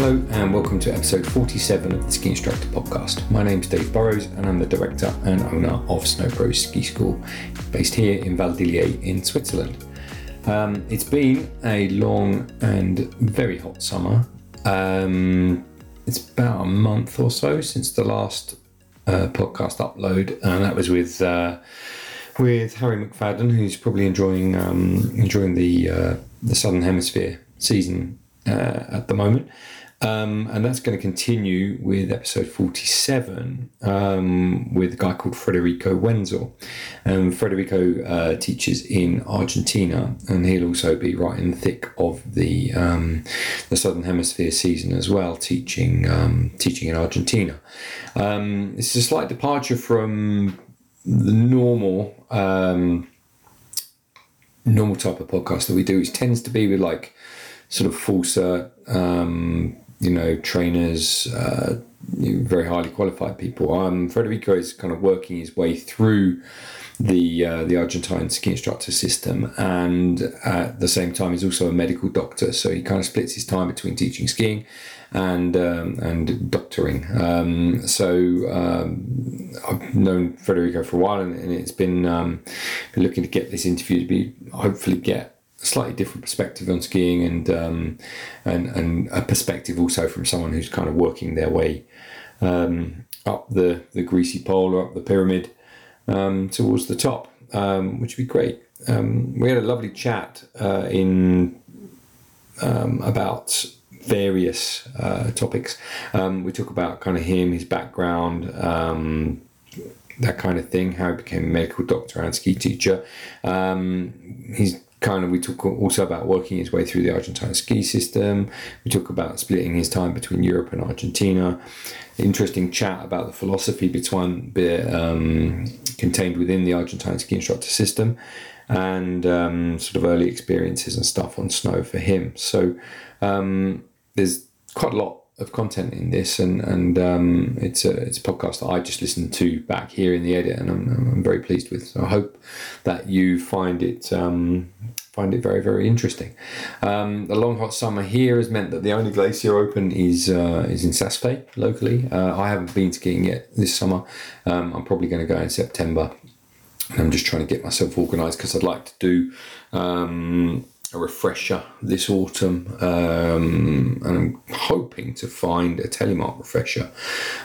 Hello, and welcome to episode 47 of the Ski Instructor Podcast. My name's Dave Burrows, and I'm the director and owner of Snow Snowpro Ski School, based here in Val d'Illiez in Switzerland. Um, it's been a long and very hot summer. Um, it's about a month or so since the last uh, podcast upload, and that was with uh, with Harry McFadden, who's probably enjoying um, enjoying the uh, the Southern Hemisphere season uh, at the moment. Um, and that's going to continue with episode 47 um, with a guy called Federico Wenzel. Um, Federico uh, teaches in Argentina, and he'll also be right in the thick of the um, the Southern Hemisphere season as well, teaching um, teaching in Argentina. Um, it's a slight departure from the normal normal type of podcast that we do, which tends to be with like sort of full cert um, you know, trainers, uh, very highly qualified people. Um, Federico is kind of working his way through the uh, the Argentine ski instructor system, and at the same time, he's also a medical doctor. So he kind of splits his time between teaching skiing and um, and doctoring. Um, so um, I've known Federico for a while, and, and it's been um, been looking to get this interview to be hopefully get slightly different perspective on skiing and um, and and a perspective also from someone who's kind of working their way um, up the the greasy pole or up the pyramid um, towards the top, um, which would be great. Um, we had a lovely chat uh, in um, about various uh, topics. we talk about kind of him, his background that kind of thing, how he became a medical doctor and ski teacher. Um, he's kind of we talk also about working his way through the Argentine ski system. We talk about splitting his time between Europe and Argentina. Interesting chat about the philosophy between um, contained within the Argentine ski instructor system, and um, sort of early experiences and stuff on snow for him. So um, there's quite a lot of content in this, and and um, it's a it's a podcast that I just listened to back here in the edit, and I'm, I'm very pleased with. So I hope that you find it um, find it very very interesting. Um, the long hot summer here has meant that the only glacier open is uh, is in Saas-Fee locally. Uh, I haven't been skiing yet this summer. Um, I'm probably going to go in September. And I'm just trying to get myself organised because I'd like to do um, a refresher this autumn, um, and I'm hoping to find a telemark refresher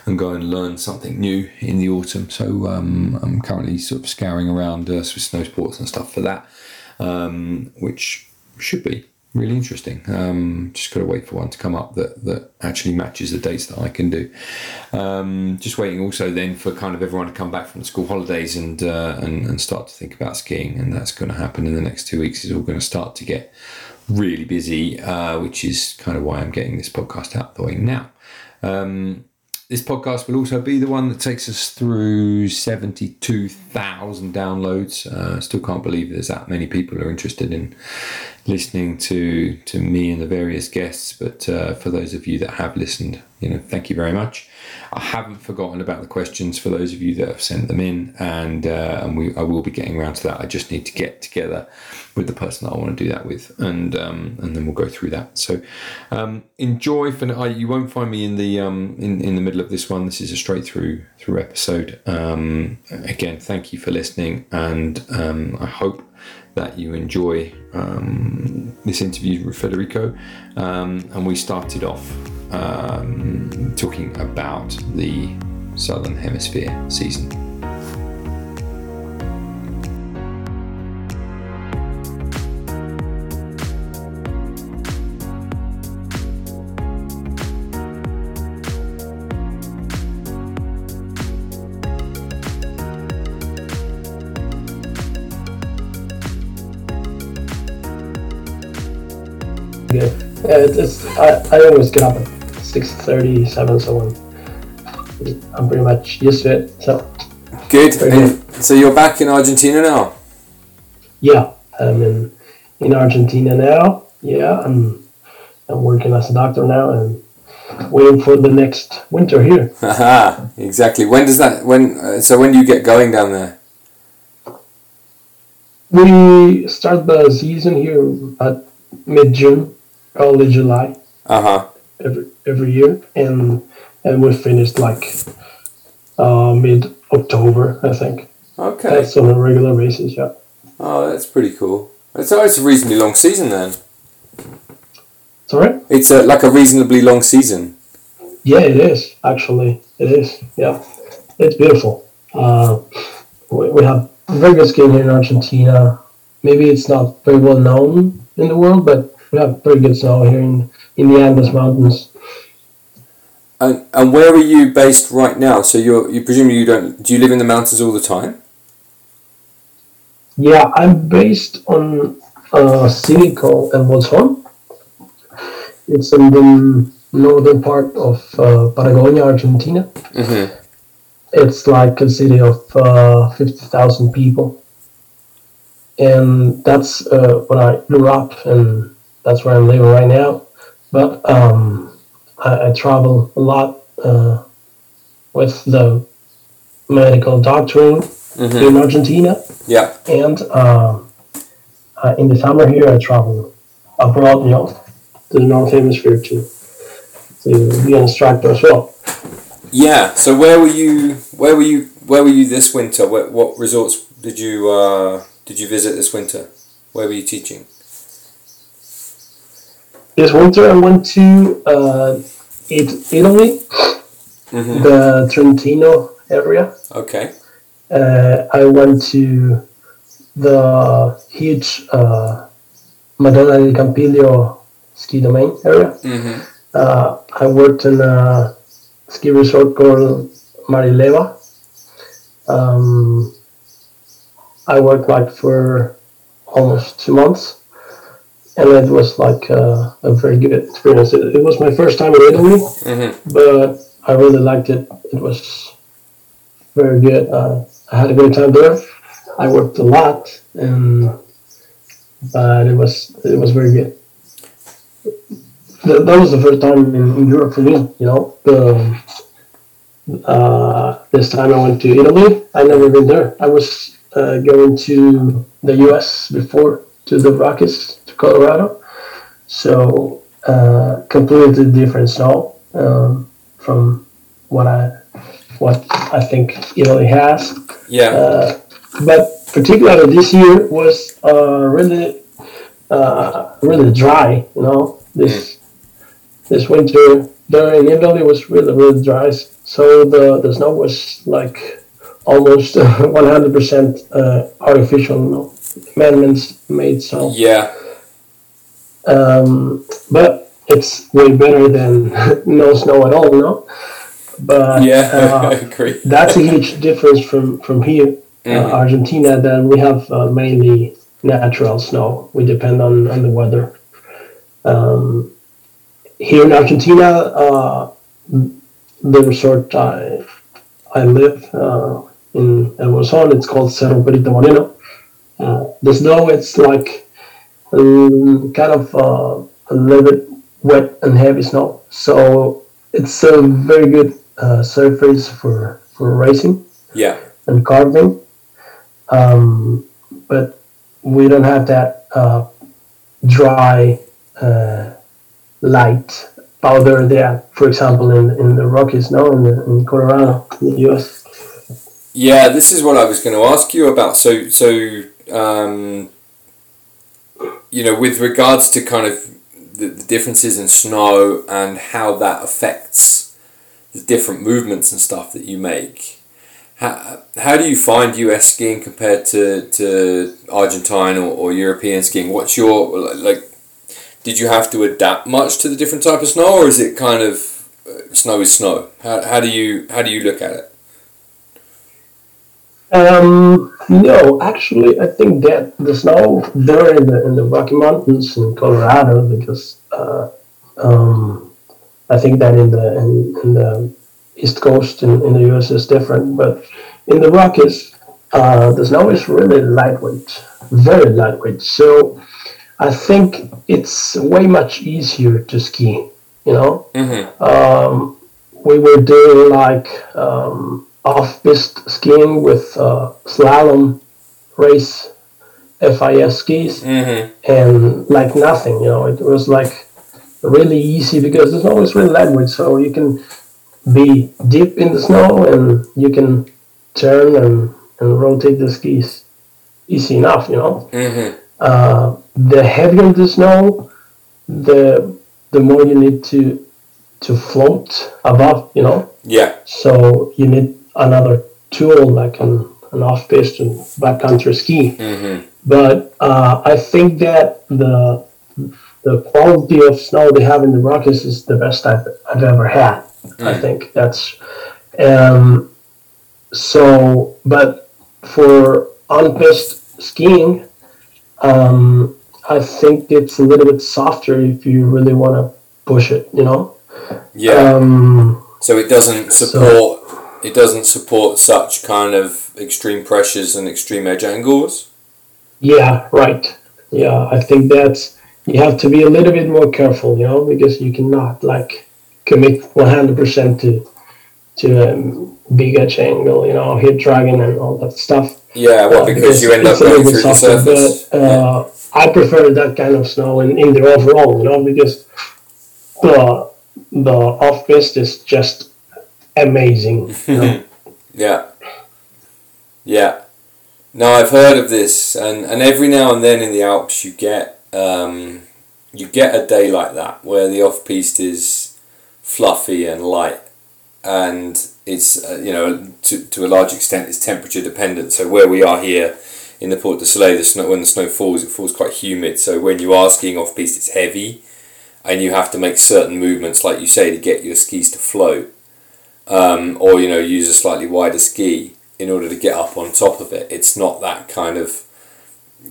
and go and learn something new in the autumn. So um, I'm currently sort of scouring around uh, Swiss snow sports and stuff for that, um, which should be really interesting. Um, just got to wait for one to come up that, that actually matches the dates that I can do. Um, just waiting also then for kind of everyone to come back from the school holidays and, uh, and and start to think about skiing, and that's going to happen in the next two weeks. It's all going to start to get really busy, uh, which is kind of why I'm getting this podcast out the way now. Um, this podcast will also be the one that takes us through 72,000 downloads. Uh, still can't believe there's that many people are interested in listening to to me and the various guests. But uh, for those of you that have listened, you know, thank you very much. I haven't forgotten about the questions for those of you that have sent them in, and uh, and we I will be getting around to that. I just need to get together with the person that I want to do that with, and um, and then we'll go through that. So um, enjoy. For I, you won't find me in the um, in in the middle of this one. This is a straight through through episode. Um, again, thank you for listening, and um, I hope that you enjoy um, this interview with Federico. Um, and we started off um, talking about the Southern Hemisphere season. It's, it's I, I always get up at six thirty, seven, so I'm, I'm pretty much used to it. So good. so you're back in Argentina now. Yeah, I'm in in Argentina now. Yeah, I'm I'm working as a doctor now and waiting for the next winter here. Aha, exactly. When does that? When? Uh, so when do you get going down there? We start the season here at mid June early July. Uh huh. Every every year, and and we finished like uh, mid October, I think. Okay. That's on a regular basis, yeah. Oh, that's pretty cool. It's, oh, it's a reasonably long season then. Sorry? It's a, like a reasonably long season. Yeah, it is actually. It is. Yeah, it's beautiful. Uh, we, we have very good skiing here in Argentina. Maybe it's not very well known in the world, but we have very good snow here in, in the Andes Mountains. And, and where are you based right now? So you're you presumably you don't do you live in the mountains all the time? Yeah, I'm based on a city called El Bolsón. It's in the northern part of uh, Patagonia, Argentina. Mm-hmm. It's like a city of uh, 50,000 people. And that's uh, where I grew up, and that's where I'm living right now. But um, I, I travel a lot uh, with the medical doctoring Mm-hmm. in Argentina. Yeah. And um, uh, in the summer here, I travel abroad, you know, to the North Hemisphere to to be an instructor as well. Yeah. So where were you? Where were you? Where were you this winter? What, what resorts did you uh, did you visit this winter? Where were you teaching? This winter, I went to uh, it, Italy, Mm-hmm. the Trentino area. Okay. Uh, I went to the huge uh, Madonna di Campiglio ski domain area. Mm-hmm. Uh, I worked in a ski resort called Marilleva. Um, I worked like for almost two months, and it was like uh, a very good experience. It, it was my first time in Italy, Mm-hmm. but I really liked it. It was very good. Uh, I had a great time there. I worked a lot, and but it was it was very good. That, that was the first time in, in Europe for me. You know, the, uh, this time I went to Italy. I never been there. I was uh, going to the U.S. before to the Rockies Colorado, so uh, completely different snow um, from what I what I think Italy has. Yeah. Uh, but particularly this year was uh, really uh, really dry. You know, this this winter there in Italy was really really dry. So the the snow was like almost 100% uh, artificial, you know, man-made made snow. yeah. Um, but it's way better than no snow at all, no. But Yeah. I uh, agree. that's a huge difference from from here, Mhm. uh, Argentina. That we have uh, mainly natural snow. We depend on on the weather. Um, here in Argentina, uh, the resort I I live uh, in El Bolsón, it's called Cerro Perito Moreno. Uh, the snow, it's like um, kind of uh, a little bit wet and heavy snow. So it's a very good uh, surface for, for racing Yeah. and carving. Um, but we don't have that uh, dry, uh, light powder there, for example, in, in the Rockies, no, in, the, in Colorado, in the US. Yeah, this is what I was going to ask you about. So, so um, you know, with regards to kind of the, the differences in snow and how that affects the different movements and stuff that you make. How, how do you find US skiing compared to, to Argentine or, or European skiing? What's your like? Did you have to adapt much to the different type of snow, or is it kind of uh, snow is snow? How, how do you how do you look at it? Um, no, actually, I think that the snow there in the in the Rocky Mountains in Colorado, because uh, um, I think that in the in, in the East Coast in, in the U.S. is different, but in the Rockies, uh, the snow is really lightweight, very lightweight. So I think it's way much easier to ski. You know, Mm-hmm. um, we were doing like um, off-piste skiing with uh, slalom race FIS skis Mm-hmm. and like nothing you know it was like really easy because the snow is really lightweight, so you can be deep in the snow and you can turn and, and rotate the skis easy enough, you know. Mm-hmm. Uh, the heavier the snow, the the more you need to to float above, you know. Yeah. So you need another tool like an, an off-piste and backcountry ski. Mm-hmm. But uh, I think that the the quality of snow they have in the Rockies is the best I've, I've ever had. I Mm. think that's um, so. But for on-piste skiing, um, I think it's a little bit softer if you really want to push it. You know. Yeah. Um, so it doesn't so- support. It doesn't support such kind of extreme pressures and extreme edge angles. Yeah, right. Yeah, I think that's you have to be a little bit more careful, you know, because you cannot like commit one hundred percent to to um, big edge angle, you know, hit dragon and all that stuff. Yeah. Well, Uh, because you end up a going through the surface. But uh, I prefer that kind of snow in, in the overall, you know, because the the off piste is just amazing. Yeah. Yeah. No, I've heard of this, and, and every now and then in the Alps you get um, you get a day like that where the off piste is fluffy and light, and it's uh, you know to, to a large extent it's temperature dependent. So where we are here in the Portes du Soleil, the snow when the snow falls, it falls quite humid. So when you are skiing off piste, it's heavy, and you have to make certain movements, like you say, to get your skis to float um, or you know use a slightly wider ski in order to get up on top of it. It's not that kind of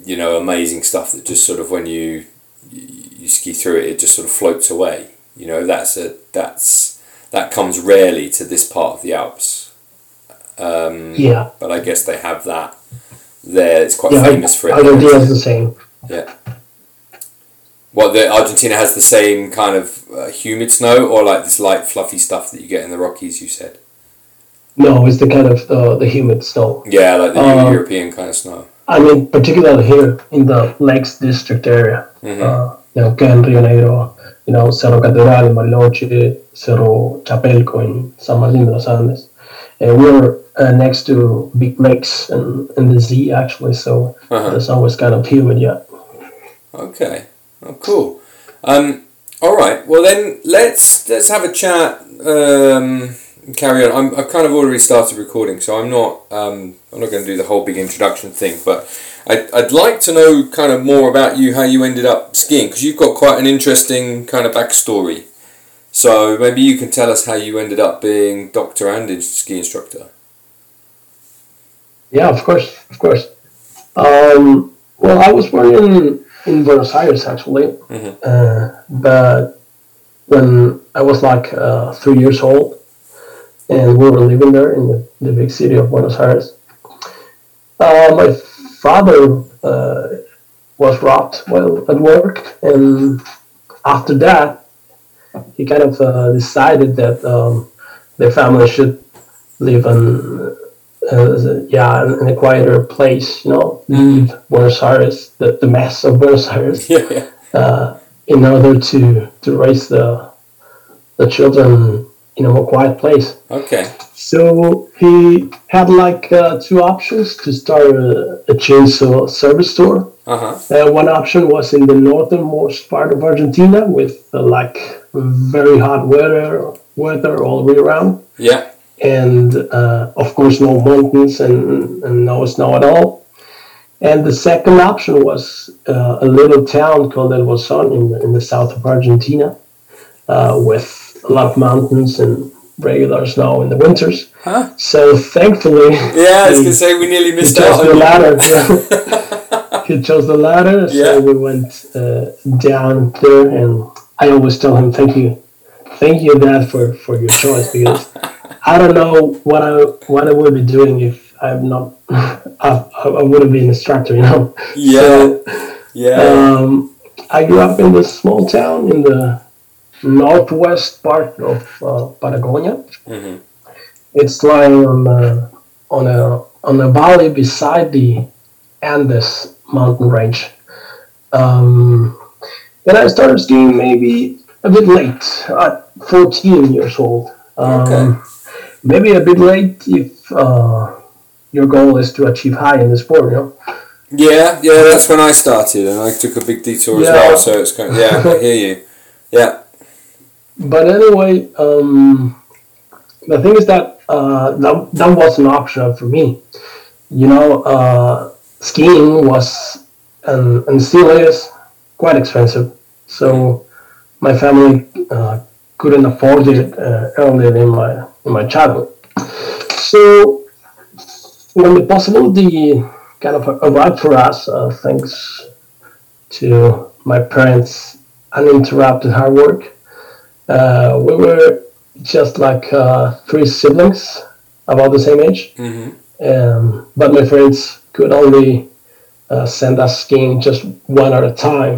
you know amazing stuff that just sort of when you you ski through it, it just sort of floats away. You know that's a that's that comes rarely to this part of the Alps. Um, Yeah, but I guess they have that there. It's quite yeah. famous for it. Argentina is the same. What the Argentina has the same kind of uh, humid snow, or like this light fluffy stuff that you get in the Rockies. You said, No, it's the kind of the, the humid snow. yeah, like the Uh, European kind of snow. I mean, particularly here in the Lakes District area, Mhm. uh, Neuquén, Rio Negro, you know, Cerro Catedral, Bariloche, Cerro Chapelco in San Martin de los Andes. And we're uh, next to big lakes and, and the sea, actually, so Uh-huh. the snow is kind of humid, yeah. Okay. Oh, cool. Um, all right. Well, then let's let's have a chat. Um, carry on. I'm, I've kind of already started recording, so I'm not um, I'm not going to do the whole big introduction thing. But I'd, I'd like to know kind of more about you, how you ended up skiing, because you've got quite an interesting kind of backstory. So maybe you can tell us how you ended up being doctor and ski instructor. Yeah, of course, of course. Um, well, I was born in, Buenos Aires, actually, Mhm. uh, but when I was like uh, three years old, and we were living there in the, the big city of Buenos Aires, uh, my father uh, was robbed while at work, and after that, he kind of uh, decided that um, their family should live in uh, yeah, in, in a quieter place, you know, leave Buenos Aires, the, the mess of Buenos Aires, Yeah, yeah. uh, in order to, to raise the, the children in a more quiet place. Okay. So he had like uh, two options to start a, a chainsaw service store. Uh huh. Uh, one option was in the northernmost part of Argentina with uh, like very hot weather, weather all year round Yeah. And uh, of course no mountains and, and no snow at all. And the second option was uh, a little town called El Bolson in the, in the south of Argentina, uh, with a lot of mountains and regular snow in the winters. Huh? So thankfully, Yeah, I was gonna say we nearly missed chose out. the on latter. yeah. he chose the latter, Yeah. so we went uh, down there, and I always tell him, "Thank you, thank you, Dad, for, for your choice because I don't know what I what I would be doing if I'm not I, I wouldn't be an instructor, you know. Yeah. So, Yeah. um, I grew up in this small town in the northwest part of uh, Patagonia. hmm It's lying on a, on a on a valley beside the Andes mountain range. Um, and I started skiing maybe a bit late at 14 years old. Um, Okay. Maybe a bit late if uh, your goal is to achieve high in the sport, you know. Yeah, yeah, that's when I started, and I took a big detour as well. So it's kind of, yeah, I hear you. Yeah. But anyway, um, the thing is that, uh, that that was an option for me. You know, uh, skiing was and, and still is quite expensive. So my family uh, couldn't afford it uh, earlier in my in my childhood. So when the possibility kind of arrived for us, uh, thanks to my parents' uninterrupted hard work, uh, we were just like uh, three siblings about the same age. hmm Um, but my friends could only uh, send us skiing just one at a time.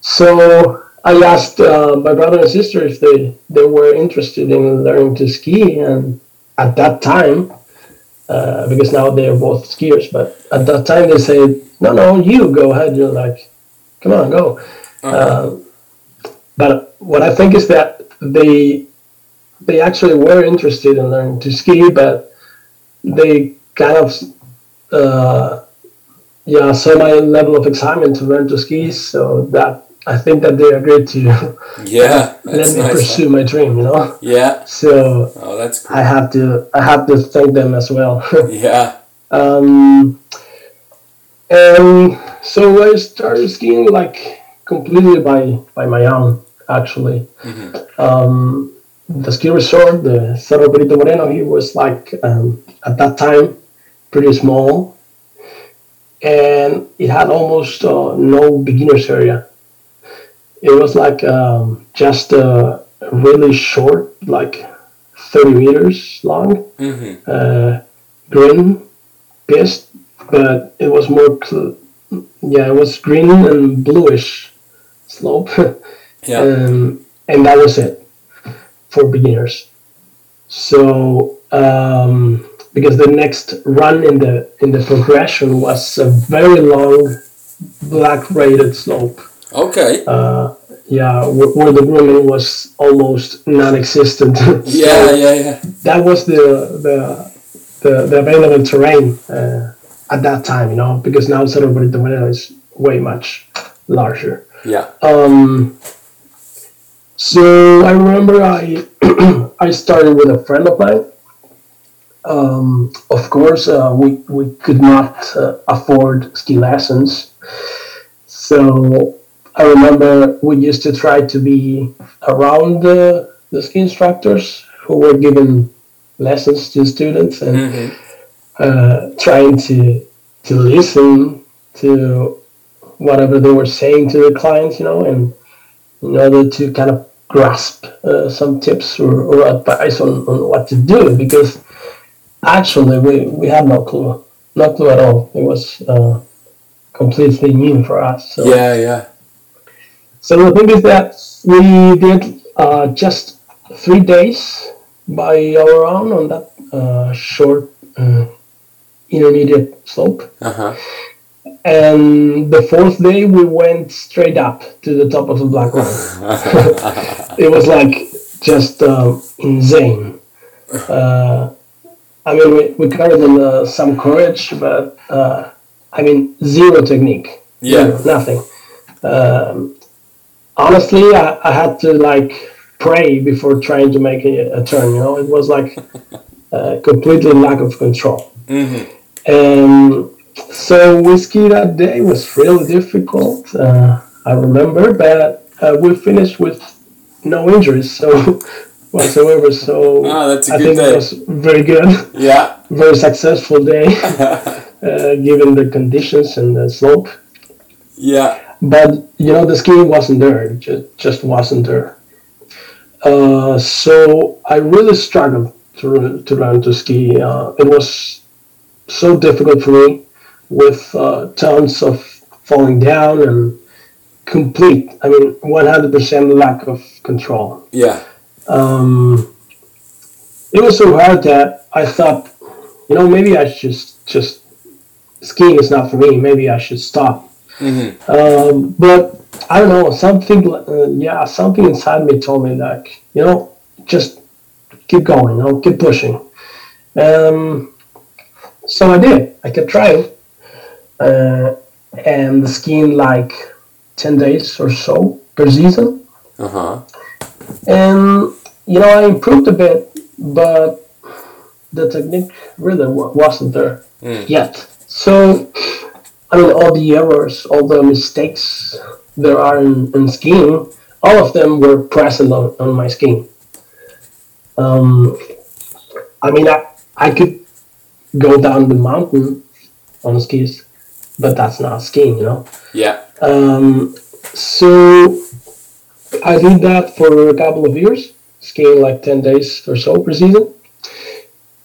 So I asked uh, my brother and sister if they, they were interested in learning to ski. And at that time, uh, because now they are both skiers, but at that time they said, no, no, you go ahead. You're like, come on, go. Uh-huh. Uh, but what I think is that they they actually were interested in learning to ski, but they kind of uh, yeah saw my level of excitement to learn to ski, so that I think that they agreed to Yeah, let me nice. pursue my dream. You know, Yeah. so Oh, that's cool. I have to I have to thank them as well. Yeah. Um, and so I started skiing like completely by by my own, actually. Mhm. Um, the ski resort, the Cerro Perito Moreno, he was like um, at that time pretty small, and it had almost uh, no beginners area. It was like um, just a really short, like 30 meters long hmm uh, green piste, but it was more, cl- yeah, it was green and bluish slope, Yeah. um, and that was it for beginners. So um, because the next run in the in the progression was a very long black rated slope. Okay. Uh, yeah, wh- where the grooming was almost non-existent. So- Yeah, yeah, yeah. that was the the the, the available terrain uh, at that time, you know, because now Cerro Perito Moreno is way much larger. Yeah. Um, so I remember I I started with a friend of mine. Um, of course, uh, we we could not uh, afford ski lessons, so I remember we used to try to be around the, the ski instructors who were giving lessons to students and hmm uh, trying to to listen to whatever they were saying to the clients, you know, and in order to kind of grasp uh, some tips or, or advice on, on what to do because actually we, we had no clue, no clue at all. It was uh, completely new for us. So. Yeah, yeah. So the thing is that we did uh, just three days by our own on that uh, short uh, intermediate slope. Uh huh. And the fourth day we went straight up to the top of the black rock. it was like just uh, insane. Uh, I mean, we, we carried in, uh, some courage, but uh, I mean, zero technique. Yeah. Zero, nothing. Um, honestly, I, I had to like pray before trying to make a, a turn. You know, it was like uh, completely lack of control. hmm And so whiskey that day was really difficult. Uh, I remember, but uh, we finished with no injuries, so whatsoever. So that's a I think day. it was very good, Yeah. very successful day, uh, given the conditions and the slope. yeah. But you know, the skiing wasn't there; it just just wasn't there. Uh, so I really struggled to to learn to ski. Uh, it was so difficult for me, with uh, tons of falling down and complete. I mean, one hundred percent lack of control. Yeah. Um, it was so hard that I thought, you know, maybe I should just skiing is not for me. Maybe I should stop. Hmm Um, but I don't know something. Uh, yeah, something inside me told me like you know just keep going, you know, keep pushing. Um, so I did. I kept trying, uh, and the skiing like ten days or so per season. Uh huh. And you know, I improved a bit, but the technique really wasn't there mm. yet. So, I mean, all the errors, all the mistakes there are in, in skiing, all of them were present on, on my skiing. Um, I mean, I, I could go down the mountain on skis, but that's not skiing, you know? Yeah. Um, so I did that for a couple of years, skiing like 10 days or so per season.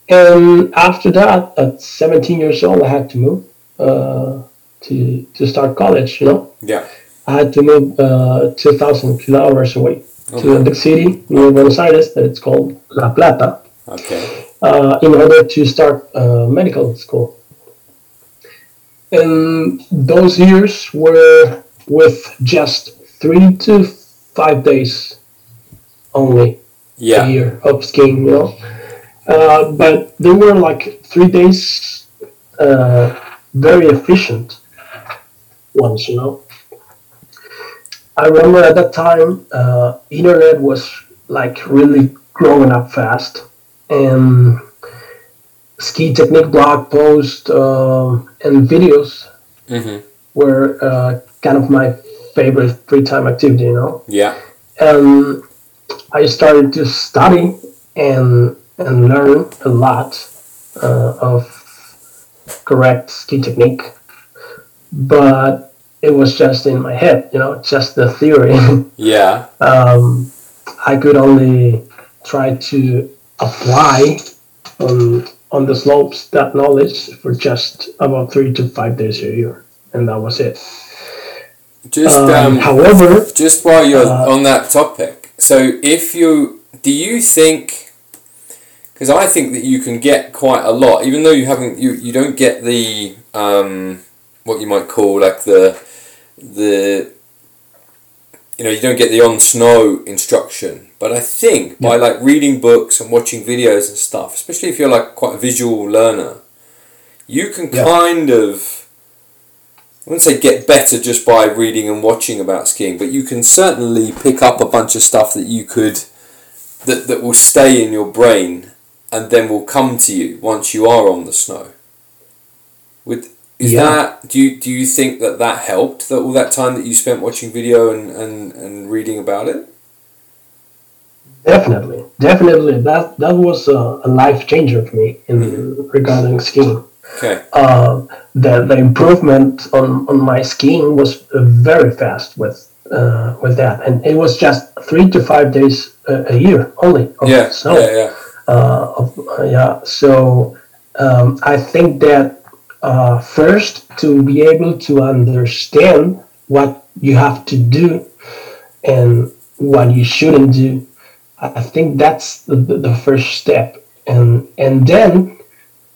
And after that, at 17 years old, I had to move uh, to, to start college, you know? Yeah. I had to move uh, 2,000 kilometers away okay. to a big city near Buenos Aires that it's called La Plata. Okay. Uh, in order to start uh, medical school. And those years were with just three to five days only yeah. a year of skiing, you know. Uh, but they were like three days uh, very efficient ones, you know. I remember at that time, uh, internet was like really growing up fast, and ski technique blog posts uh, and videos mm-hmm. were uh, kind of my favorite free time activity. You know. Yeah. And I started to study and and learn a lot uh, of correct ski technique, but it was just in my head, you know, just the theory. yeah. Um, I could only try to apply on on the slopes that knowledge for just about three to five days a year, and that was it. Just um, um, however, just while you're uh, on that topic, so if you do you think because I think that you can get quite a lot, even though you haven't you, you don't get the um, what you might call like the the you know you don't get the on snow instruction but i think yeah. by like reading books and watching videos and stuff especially if you're like quite a visual learner you can yeah. kind of i wouldn't say get better just by reading and watching about skiing but you can certainly pick up a bunch of stuff that you could that, that will stay in your brain and then will come to you once you are on the snow with is yeah. that do you do you think that that helped that all that time that you spent watching video and, and, and reading about it? Definitely, definitely. That that was a, a life changer for me in mm-hmm. regarding skiing. Okay. Uh, the the improvement on, on my skiing was very fast with uh, with that, and it was just three to five days a, a year only of yeah, snow. Yeah, yeah. Uh, of, uh, yeah. So um, I think that uh, first to be able to understand what you have to do and what you shouldn't do. I think that's the, the first step, and and then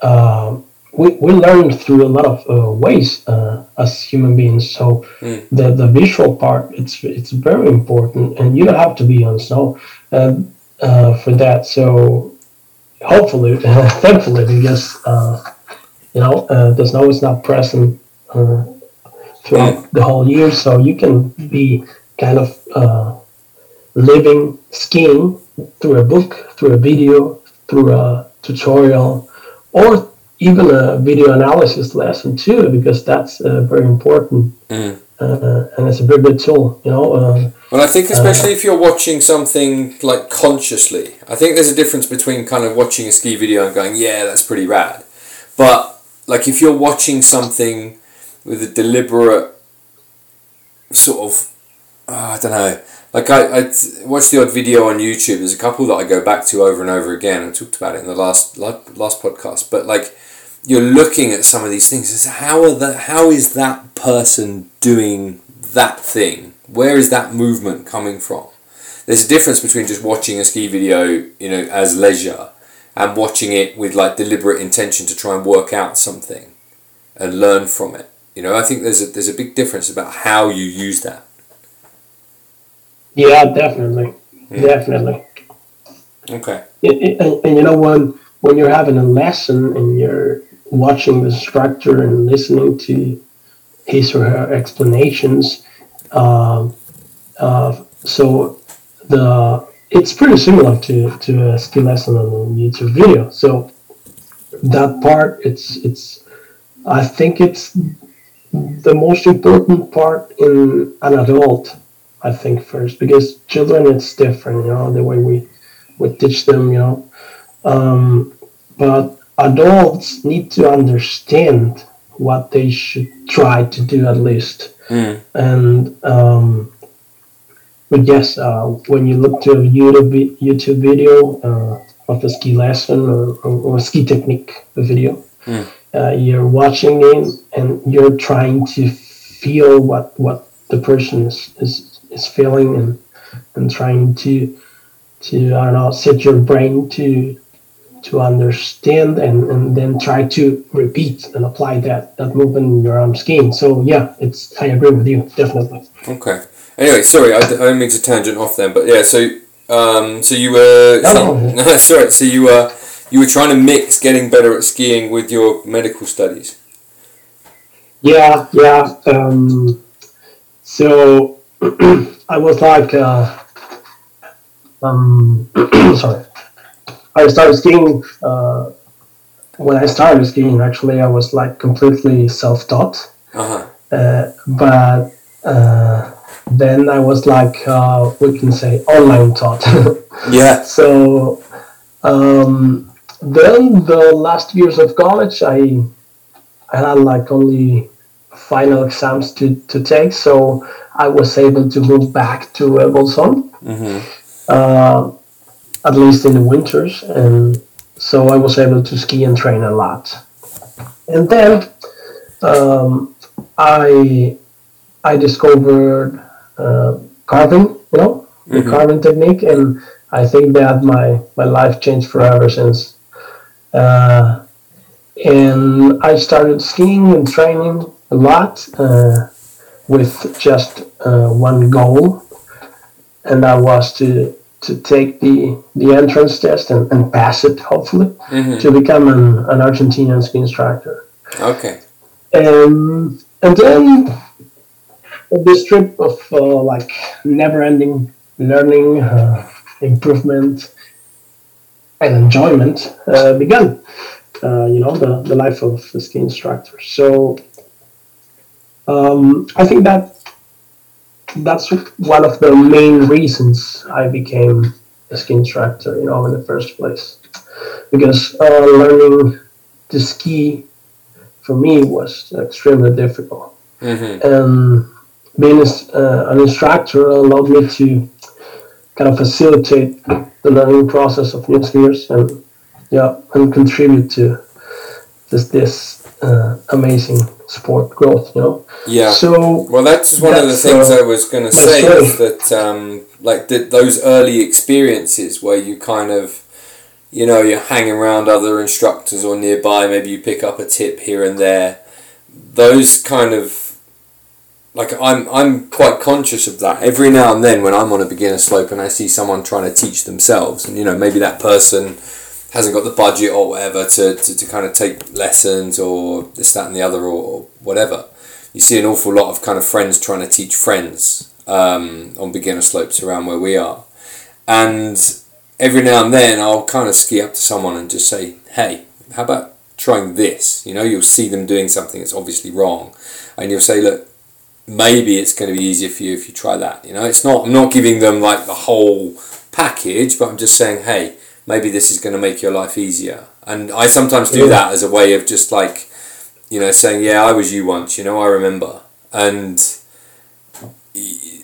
uh, we, we learn through a lot of uh, ways uh, as human beings. So mm. the, the visual part it's it's very important, and you don't have to be on snow uh, uh, for that. So hopefully, thankfully, because you know, uh, the snow is not present uh, throughout the whole year, so you can be kind of uh, living skiing through a book, through a video, through a tutorial, or even a video analysis lesson too, because that's uh, very important. Mm. Uh, and it's a very good tool, you know. Uh, well, I think especially if you're watching something like consciously, I think there's a difference between kind of watching a ski video and going, "Yeah, that's pretty rad," but like if you're watching something with a deliberate sort of oh, I don't know. Like I, I watch the odd video on YouTube. There's a couple that I go back to over and over again. I talked about it in the last last podcast. But like you're looking at some of these things. And how are that how is that person doing that thing? Where is that movement coming from? There's a difference between just watching a ski video you know as leisure and watching it with like deliberate intention to try and work out something and learn from it. You know, I think there's a there's a big difference about how you use that. Yeah, definitely, definitely. Okay. And, and, and you know when when you're having a lesson and you're watching the instructor and listening to his or her explanations, um, uh, so the it's pretty similar to, to a skill lesson on YouTube video. So that part, it's it's I think it's the most important part in an adult. I think first because children it's different, you know, the way we we teach them, you know. Um, but adults need to understand what they should try to do at least. Mm. And um, but yes, uh, when you look to a YouTube YouTube video uh, of a ski lesson or, or, or a ski technique video, Mm. uh, you're watching it and you're trying to feel what what the person is is, is feeling and and trying to to I don't know set your brain to to understand and, and then try to repeat and apply that that movement in your arm skiing. So yeah, it's I agree with you definitely. Okay. Anyway, sorry, I didn't mean to tangent off then, but yeah. So, um, so you were No, so, no. no, that's all right. So you were you were trying to mix getting better at skiing with your medical studies. Yeah, yeah. Um, so I was like, uh, um, sorry. I started skiing. Uh, when I started skiing, actually, I was like completely self-taught. Uh huh. Uh, but uh, then I was like, uh, we can say, online taught. Yeah. so um, then the last years of college, I I had like only final exams to, to take, so I was able to move back to El Bolsón, Mm-hmm. uh, at least in the winters, and so I was able to ski and train a lot. And then um, I I discovered uh, carving, you know, the Mhm. carving technique, and I think that my my life changed forever since. Uh, and I started skiing and training a lot uh, with just uh, one goal, and that was to to take the the entrance test and, and pass it, hopefully, Mm-hmm. to become an, an Argentinian ski instructor. Okay. And and then this trip of uh, like never-ending learning, uh, improvement, and enjoyment uh, began. Uh, you know, the, the life of a ski instructor. So um, I think that that's one of the main reasons I became a ski instructor. You know, in the first place, because uh, learning to ski for me was extremely difficult Mm-hmm. and being a- uh, an instructor allowed me to kind of facilitate the learning process of new skiers and yeah and contribute to this this uh, amazing sport growth you know Yeah. so Well, that's one of the things uh, I was going to say story. is that, um, like, th- those early experiences where you kind of, you know, you're hanging around other instructors or nearby, maybe you pick up a tip here and there. Those kind of, like, I'm, I'm quite conscious of that. Every now and then when I'm on a beginner slope and I see someone trying to teach themselves, and, you know, maybe that person hasn't got the budget or whatever to, to, to kind of take lessons or this, that, and the other or whatever you see an awful lot of kind of friends trying to teach friends um, on beginner slopes around where we are. And every now and then I'll kind of ski up to someone and just say, hey, how about trying this? You know, you'll see them doing something that's obviously wrong. And you'll say, look, maybe it's going to be easier for you if you try that. You know, it's not, I'm not giving them like the whole package, but I'm just saying, hey, maybe this is going to make your life easier. And I sometimes do Yeah. that as a way of just like, you know, saying, yeah, I was you once, you know, I remember. And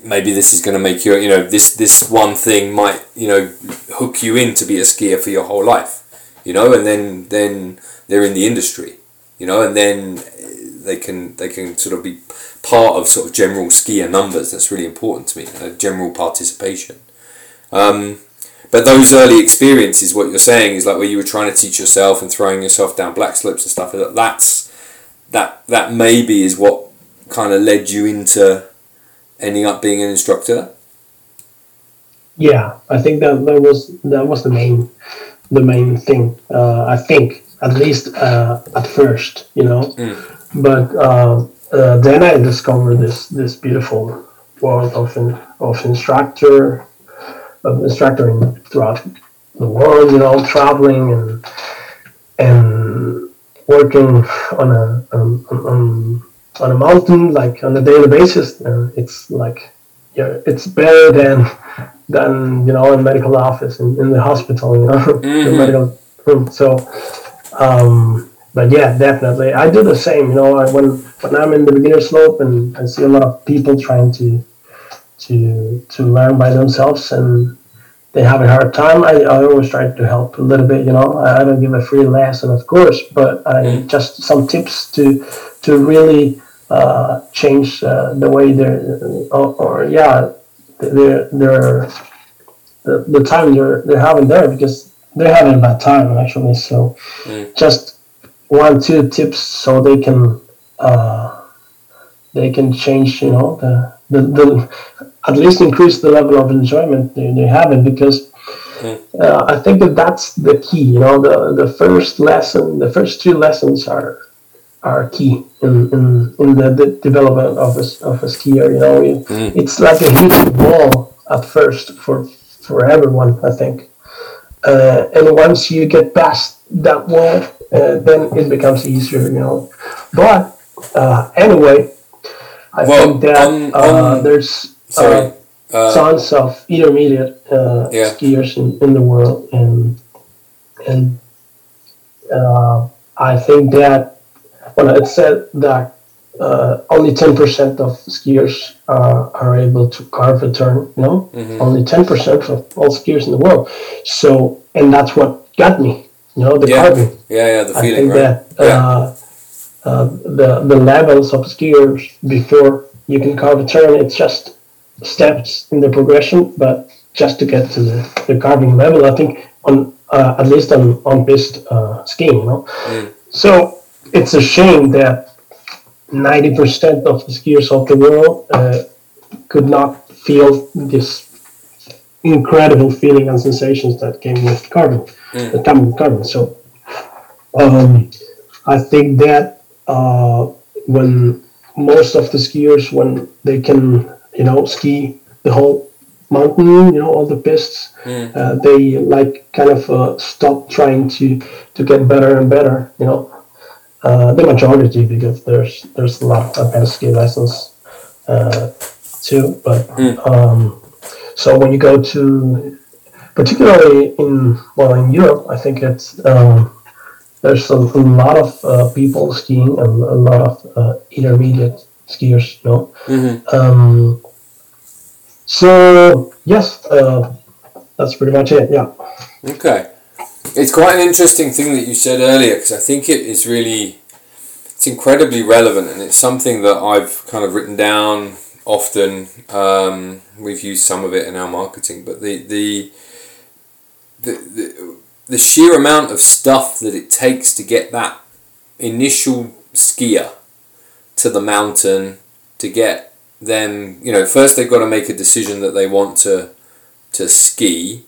maybe this is going to make you, you know, this, this one thing might, you know, hook you in to be a skier for your whole life, you know, and then, then they're in the industry, you know, and then they can, they can sort of be part of sort of general skier numbers. That's really important to me, uh, general participation. Um, but those early experiences, what you're saying is like where you were trying to teach yourself and throwing yourself down black slopes and stuff. that- That's that that maybe is what kind of led you into ending up being an instructor. yeah, I think that that was that was the main the main thing. Uh, I think at least uh, at first, you know. Mm. But uh, uh, then I discovered this this beautiful world of in, of instructor of instructoring throughout the world, you know, traveling and and working on a on, on, on a mountain like on a daily basis. And it's like yeah, it's better than than you know in medical office in, in the hospital, you know, Mhm. the medical room. So um, but yeah, definitely. I do the same. You know, I, when when I'm in the beginner slope and I see a lot of people trying to to to learn by themselves and they have a hard time, I, I always try to help a little bit. You know, I, I don't give a free lesson, of course, but I Mm. just some tips to to really uh, change uh, the way they're or, or yeah, they're they're the, the time they're they're having there because they're having a bad time actually. So Mm. just one two tips so they can uh, they can change you know the, the, the at least increase the level of enjoyment they, they have it because uh, I think that that's the key you know the the first lesson the first two lessons are are key in, in, in the, the development of a, of a skier you know. It, Mm. it's like a huge wall at first for for everyone I think. Uh, and once you get past that wall, uh, then it becomes easier, you know. But uh, anyway, I Well, think that on- uh, there's Sorry. uh, Uh, tons of intermediate uh, Yeah. skiers in, in the world, and and uh, I think that well, it said that uh, only ten percent of skiers uh, are able to carve a turn, you know mhm. only 10% of all skiers in the world. So, and that's what got me, you know, the Yeah. carving. Yeah, yeah, the feeling. I think right? that uh, uh, the, the levels of skiers before you can carve a turn, it's just steps in the progression, but just to get to the, the carving level, I think on uh, at least on, on piste uh, skiing, you know. Mm. So it's a shame that 90% of the skiers of the world uh, could not feel this incredible feeling and sensations that came with carving, Mm. that come. So um, I think that uh, when most of the skiers, when they can, you know, ski the whole mountain, you know, all the pistes, Mm. uh, they like kind of uh, stop trying to to get better and better, you know. Uh, the majority because there's there's a lot of advanced ski lessons uh, too, but Mm. um, so when you go to particularly in well in Europe, I think it's um, there's a, a lot of uh, people skiing and a lot of uh, intermediate skiers, you know. Mhm. Um, so yes, uh, that's pretty much it. Yeah. Okay. It's quite an interesting thing that you said earlier because I think it is really, it's incredibly relevant and it's something that I've kind of written down often. Um, we've used some of it in our marketing, but the, the, the, the, the sheer amount of stuff that it takes to get that initial skier to the mountain to get them, you know, first they've got to make a decision that they want to, to ski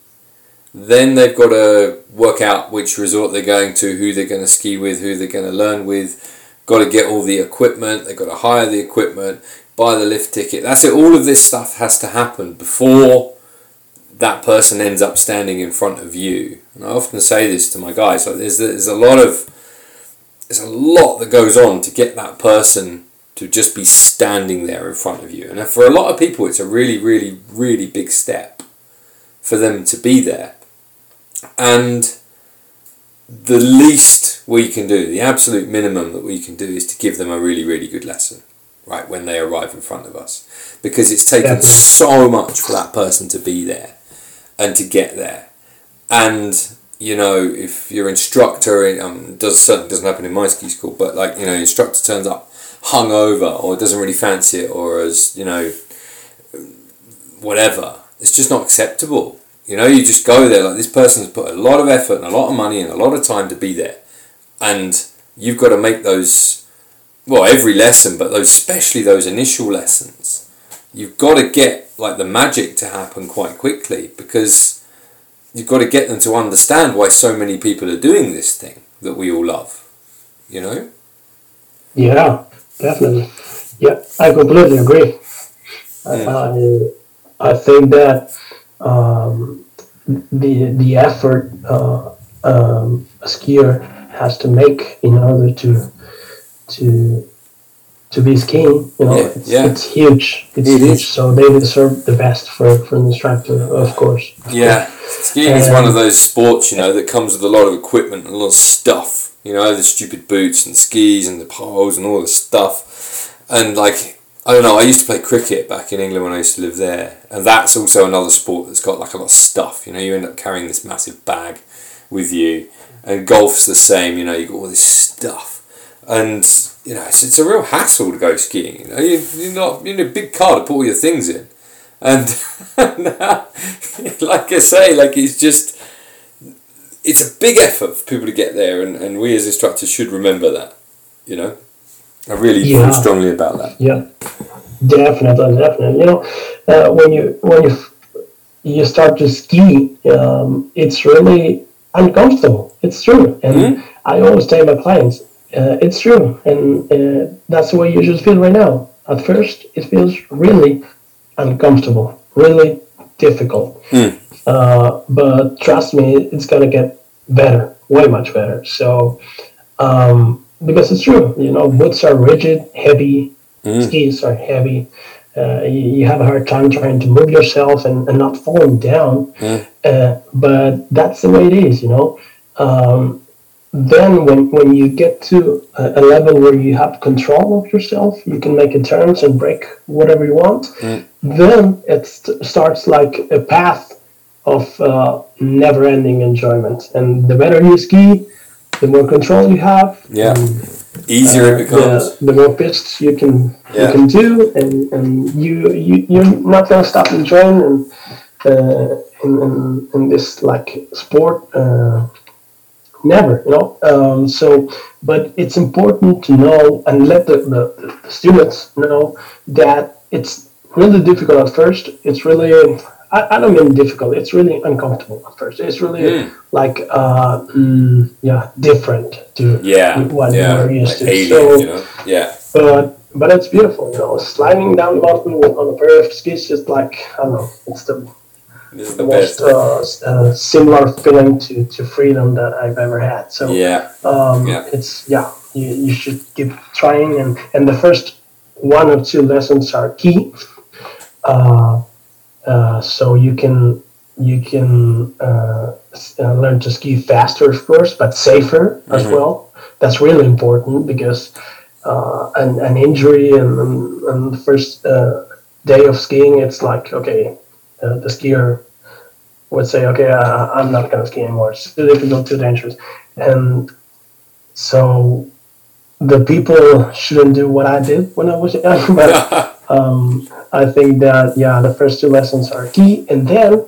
then they've got to work out which resort they're going to, who they're going to ski with, who they're going to learn with. Got to get all the equipment. They've got to hire the equipment, buy the lift ticket. That's it. All of this stuff has to happen before that person ends up standing in front of you. And I often say this to my guys: like there's there's a lot of there's a lot that goes on to get that person to just be standing there in front of you. And for a lot of people, it's a really, really, really big step for them to be there. And the least we can do, the absolute minimum that we can do, is to give them a really, really good lesson, right, when they arrive in front of us. Because it's taken so much for that person to be there and to get there. And, you know, if your instructor, um, does certainly doesn't happen in my ski school, but like, you know, instructor turns up hungover or doesn't really fancy it or as, you know, whatever, it's just not acceptable. You know, you just go there like this person's put a lot of effort and a lot of money and a lot of time to be there, and you've got to make those. Well, every lesson, but those especially those initial lessons, you've got to get like the magic to happen quite quickly because you've got to get them to understand why so many people are doing this thing that we all love. You know? Yeah, definitely. Yeah, I completely agree. I, I think that um, the the effort uh, um, a skier has to make in order to to to be skiing, you know, Yeah, it's, yeah. it's huge. It's It huge. is. So they deserve the best for, for an instructor, of course. Yeah, skiing is one of those sports, you know, that comes with a lot of equipment and a lot of stuff. You know, the stupid boots and skis and the poles and all the stuff. And like, I don't know, I used to play cricket back in England when I used to live there. And that's also another sport that's got like a lot of stuff. You know, you end up carrying this massive bag with you. And golf's the same, you know, you've got all this stuff. And, you know, it's, it's a real hassle to go skiing. You know, you, you're not, you need a big car to put all your things in. And like I say, like it's just it's a big effort for people to get there, and, and we as instructors should remember that. You know, I really Yeah. feel strongly about that. Yeah, definitely, definitely. You know, uh, when you when you f- you start to ski, um, it's really uncomfortable. It's true, and I always tell my clients, uh, it's true, and uh, that's the way you should feel right now. At first, it feels really uncomfortable, really difficult. Uh, but trust me, it's gonna get better, way much better. So, um, because it's true, you know, boots are rigid, heavy, skis are heavy. Uh, you, you have a hard time trying to move yourself and, and not falling down. Uh, but that's the way it is, you know. Um, then when, when you get to a, a level where you have control of yourself, you can make a turns and brake whatever you want. Then it st- starts like a path of uh, never-ending enjoyment. And the better you ski, the more control you have. Yeah, and, easier it uh, becomes. the, the more pitches you can Yeah. you can do, and, and you, you you're not gonna stop enjoying and uh, in, in, in this like sport. Never, you know. Um, so, but it's important to know and let the, the, the students know that it's really difficult at first. It's really I, I don't mean difficult. It's really uncomfortable at first. It's really Mm. like uh, mm, yeah different to Yeah, what yeah, you're used like to. alien, so, you know. Yeah, but but it's beautiful, you know. Sliding down the mountain on a pair of skis, just like I don't know, it's the, this is the the most best. uh, uh, similar feeling to, to freedom that I've ever had. So Yeah, um, Yeah. it's yeah, you, you should keep trying, and and the first one or two lessons are key. Uh, uh, so you can you can uh, uh, learn to ski faster, of course, but safer as Mhm. well. That's really important because uh, an, an injury and, and, and the first uh, day of skiing, it's like okay, uh, the skier would say, okay, uh, I'm not gonna ski anymore. It's too difficult, too dangerous, and so the people shouldn't do what I did when I was young. But um, I think that yeah, the first two lessons are key, and then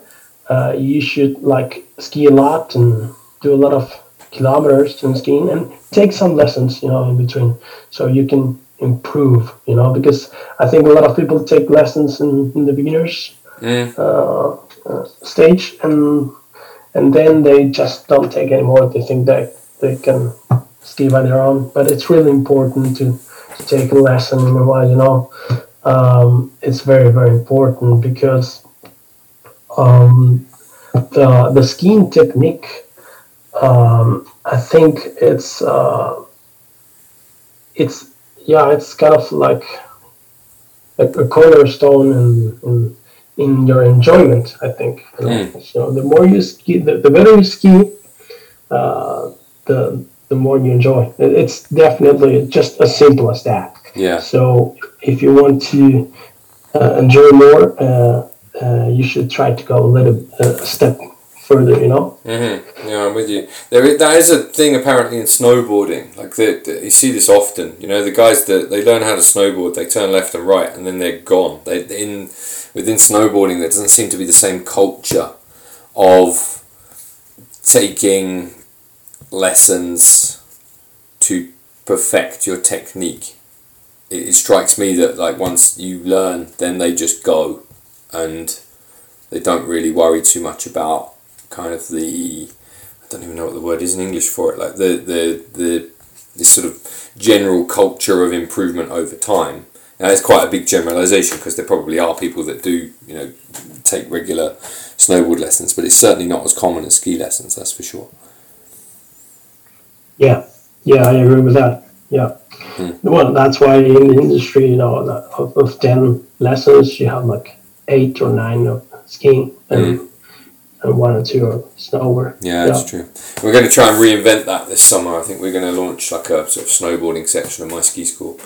uh, you should like ski a lot and do a lot of kilometers in skiing, and take some lessons, you know, in between, so you can improve, you know, because I think a lot of people take lessons in, in the beginners Uh, uh, stage, and and then they just don't take anymore. They think that they can ski by their own, but it's really important to, to take a lesson in while. You know, um, it's very very important because um, the the skiing technique. Um, I think it's uh, it's yeah, it's kind of like a, a cornerstone in, in in your enjoyment. I think. know. So the more you ski, the, the better you ski, uh, the the more you enjoy. It's definitely just as simple as that. yeah, So if you want to uh, enjoy more, uh, uh, you should try to go a little uh, step further. You know. hmm Yeah, I'm with you. There, is, that is a thing apparently in snowboarding. Like the, the, you see this often. You know, the guys that they learn how to snowboard, they turn left and right, and then they're gone. They in within snowboarding, there doesn't seem to be the same culture of taking lessons to perfect your technique. it, it strikes me that like once you learn, then they just go, and they don't really worry too much about kind of the I don't even know what the word is in English for it, like the the the this sort of general culture of improvement over time. Now it's quite a big generalisation because there probably are people that do you know take regular snowboard lessons, but it's certainly not as common as ski lessons. That's for sure. Yeah, yeah, I agree with that. Yeah, Hmm. well, that's why in the industry, you know, of, of ten lessons, you have like eight or nine of skiing and, and one or two of snowboard. Hmm. Yeah, that's true. We're going to try and reinvent that this summer. I think we're going to launch like a sort of snowboarding section of my ski school,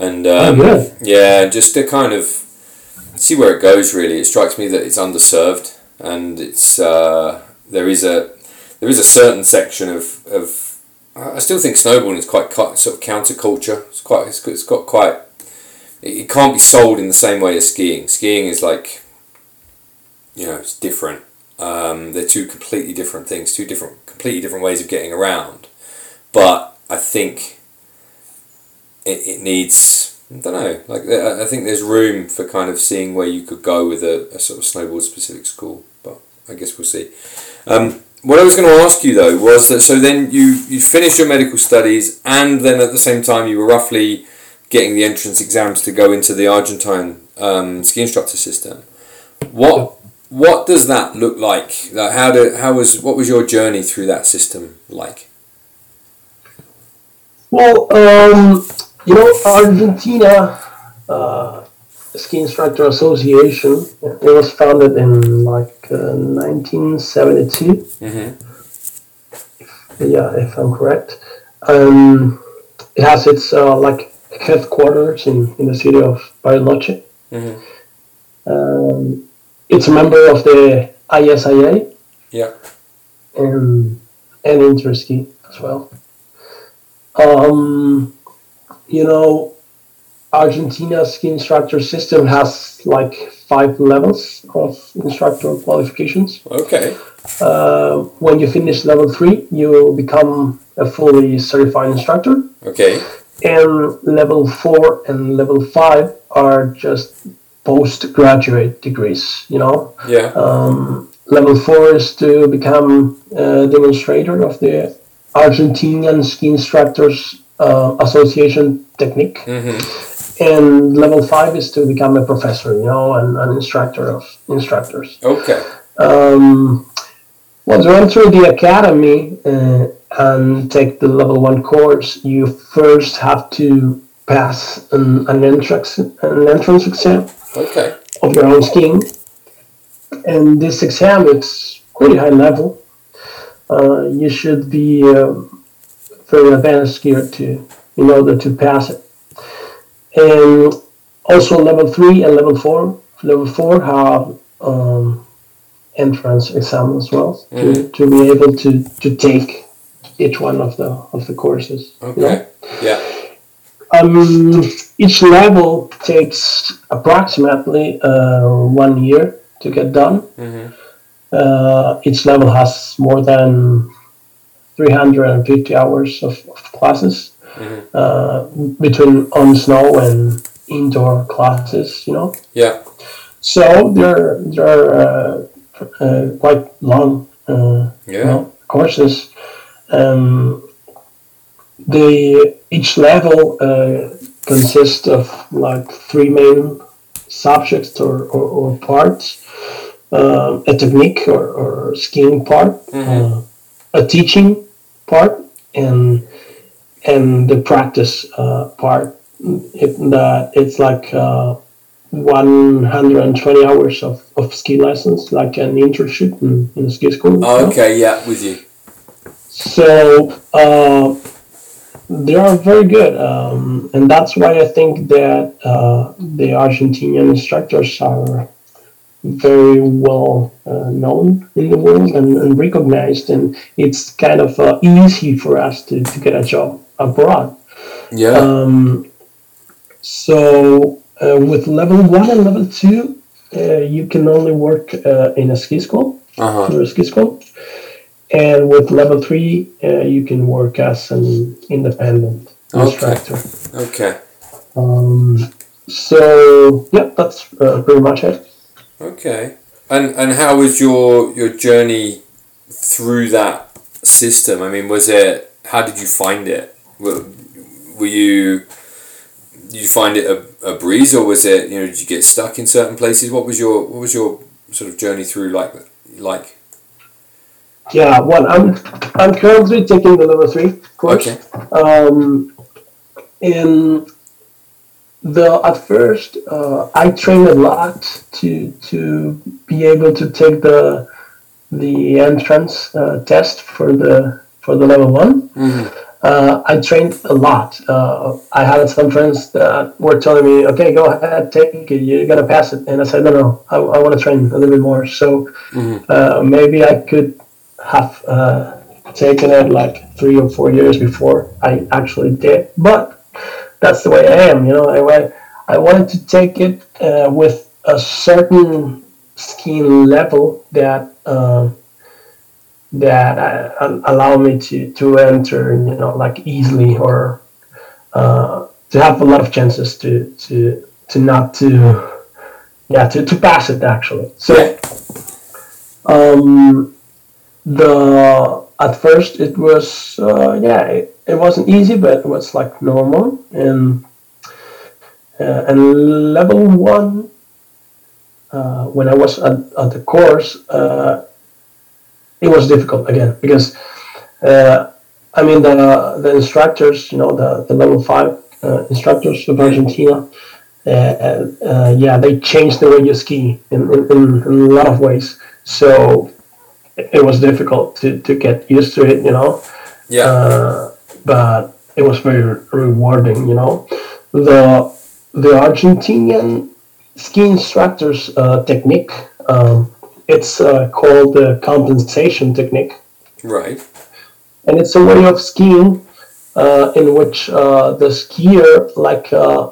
and um, good. yeah, just to kind of see where it goes. Really, it strikes me that it's underserved, and it's uh, there is a there is a certain section of of I still think snowboarding is quite cu- sort of counterculture. It's quite it's, it's got quite it, it can't be sold in the same way as skiing. Skiing is like you know it's different. Um, they're two completely different things, two different completely different ways of getting around. But I think it, it needs I don't know like I think there's room for kind of seeing where you could go with a, a sort of snowboard specific school. But I guess we'll see. Um, what I was going to ask you though was that so then you you finished your medical studies and then at the same time you were roughly getting the entrance exams to go into the Argentine um, ski instructor system. What what does that look like? Like how did how was what was your journey through that system like? Well, um, you know, Argentina uh, Ski Instructor Association. It was founded in like uh, 1972. Mm-hmm. Yeah, if I'm correct. Um, it has its uh, like headquarters in, in the city of Bariloche. Mm-hmm. Um, it's a member of the ISIA Yeah. and and Interski as well. Um, you know, Argentina's ski instructor system has like five levels of instructor qualifications. Okay. Uh, when you finish level three, you become a fully certified instructor. Okay. And level four and level five are just postgraduate degrees, you know. Yeah. Um, level four is to become a demonstrator of the Argentinian Ski Instructors uh, Association technique. Mm-hmm. And level five is to become a professor, you know, and an instructor of instructors. Okay. Um, once you enter the academy uh, and take the level one course, you first have to pass an, an entrance an entrance exam Okay. of your own skiing. And this exam is pretty high level. Uh, you should be um, very advanced skier to in order to pass it. And also level three and level four. Level four have um, entrance exam as well to, to be able to, to take each one of the of the courses. you know? Okay. Yeah. Um, each level takes approximately uh, one year to get done. Mm-hmm. Uh, each level has more than 350 hours of, of classes Mhm. uh, between on snow and indoor classes, you know. Yeah. So they're, they're uh, uh, quite long uh, you Yeah. know, courses. Um, the each level uh, consists of like three main subjects or, or, or parts: uh, a technique or, or skiing part, Mhm. uh, a teaching part, and and the practice uh, part. It, that it's like uh, 120 hours of, of ski lessons, like an internship in, in a ski school. you know? Oh, okay. Yeah. With you. So uh, they are very good, um, and that's why I think that uh, the Argentinian instructors are very well uh, known in the world and, and recognized, and it's kind of uh, easy for us to, to get a job abroad. Yeah. Um, so uh, with level one and level two, uh, you can only work uh, in a ski school Uh huh. through a ski school. And with level three, uh, you can work as an independent Okay. instructor. Okay. Um, so yeah, that's uh, pretty much it. Okay. And and how was your your journey through that system? I mean, was it? How did you find it? Were, were you? Did you find it a, a breeze, or was it? You know, did you get stuck in certain places? What was your What was your sort of journey through like like? Yeah, well, I'm I'm currently taking the level three course. Okay. Um, and the at first uh, I trained a lot to to be able to take the the entrance uh, test for the for the level one. Mm-hmm. Uh, I trained a lot. Uh, I had some friends that were telling me, "Okay, go ahead, take it. You're gonna pass it." And I said, "No, no, I, I want to train a little bit more." So Mhm. uh, maybe I could have uh, taken it like three or four years before I actually did. But that's the way I am. You know, I. I wanted to take it uh, with a certain skiing level that. Uh, that uh, allow me to, to enter, you know, like easily or uh, to have a lot of chances to to to not to yeah to, to pass it actually. So um, the at first it was uh, yeah it, it wasn't easy but it was like normal and uh, and level one uh, when I was at, at the course uh, it was difficult again because uh, I mean the the instructors, you know, the, the level five uh, instructors of Argentina, yeah, they changed the way you ski in, in, in, a lot of ways. So it was difficult to, to get used to it, you know. Yeah. Uh, but it was very rewarding, you know. The the Argentinian ski instructors uh, technique. Um, it's uh, called the compensation technique, Right. and it's a way of skiing uh, in which uh, the skier like uh,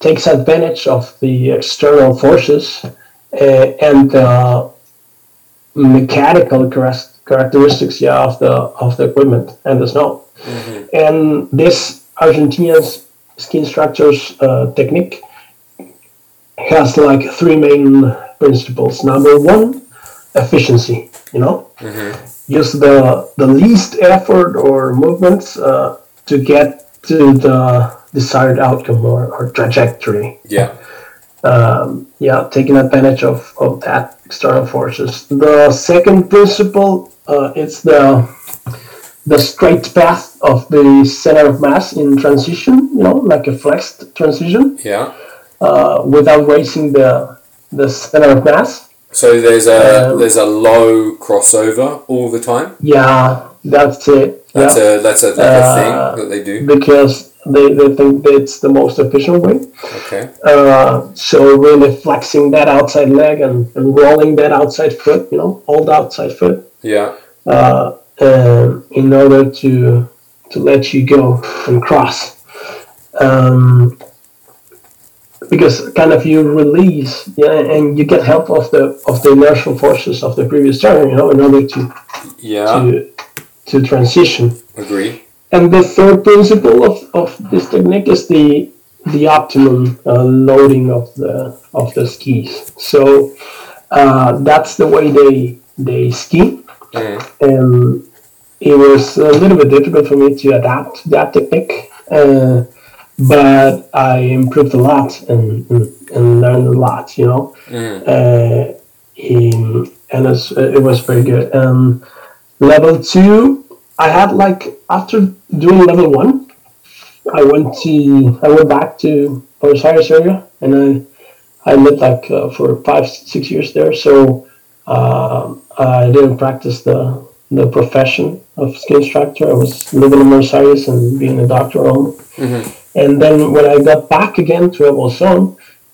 takes advantage of the external forces uh, and mechanical characteristics yeah, of the of the equipment and the snow. Mm-hmm. And this Argentinian ski instructors uh, technique has like three main principles. Number one, efficiency. You know, Mm-hmm. use the the least effort or movements uh, to get to the desired outcome or, or trajectory. Yeah. Um, yeah, taking advantage of, of that external forces. The second principle uh, is the the straight path of the center of mass in transition. You know, like a flexed transition Yeah. uh, without raising the the center of mass. So there's a Um, there's a low crossover all the time. Yeah, that's it. That's yeah. a that's a, a Uh, thing that they do. because they, they think that's the most efficient way. Okay. Uh, so really flexing that outside leg and, and rolling that outside foot, you know, hold outside foot, Yeah. uh, um, in order to to let you go and cross. Um, because kind of you release, yeah, and you get help of the of the inertial forces of the previous turn, you know, in order to Yeah. to to transition. Agree. And the third principle of, of this technique is the the optimum uh, loading of the of the skis. So uh, that's the way they they ski, Mm. and it was a little bit difficult for me to adapt that technique. Uh, but I improved a lot and, and, and learned a lot, you know. Mm. Uh, in, and it's, it was very good. Um, level two, I had like after doing level one, I went to I went back to Buenos Aires area, and I I lived like uh, for five six years there. So uh, I didn't practice the the profession of ski instructor. I was living in Buenos Aires and being a doctor at home. Mhm. And then when I got back again to El Bolsón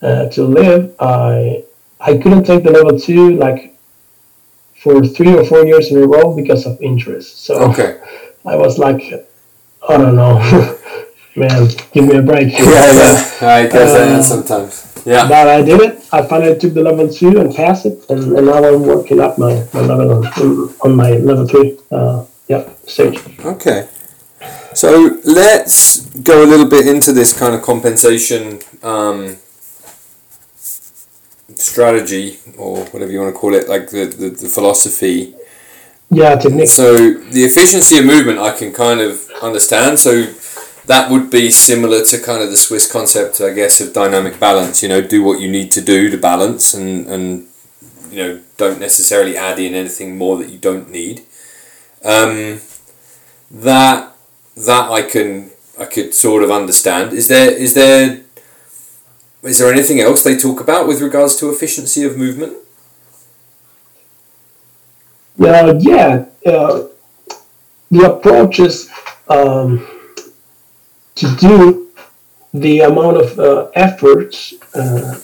uh, to live, I I couldn't take the level two like for three or four years in a row because of injuries. So Okay. I was like, I don't know, man, give me a break. Yeah, yeah. I guess I Uh, am sometimes. Yeah. But I did it. I finally took the level two and passed it, and, and now I'm working up my, my level on, on my level three. Uh, yeah, stage. Okay. So let's go a little bit into this kind of compensation um, strategy, or whatever you want to call it, like the, the, the philosophy. Yeah, technique. So the efficiency of movement, I can kind of understand. So that would be similar to kind of the Swiss concept, I guess, of dynamic balance. You know, do what you need to do to balance, and and you know, don't necessarily add in anything more that you don't need. Um, that that I can I could sort of understand. Is there is there is there anything else they talk about with regards to efficiency of movement? Uh, yeah, uh, the approach is um, to do the amount of uh, efforts uh,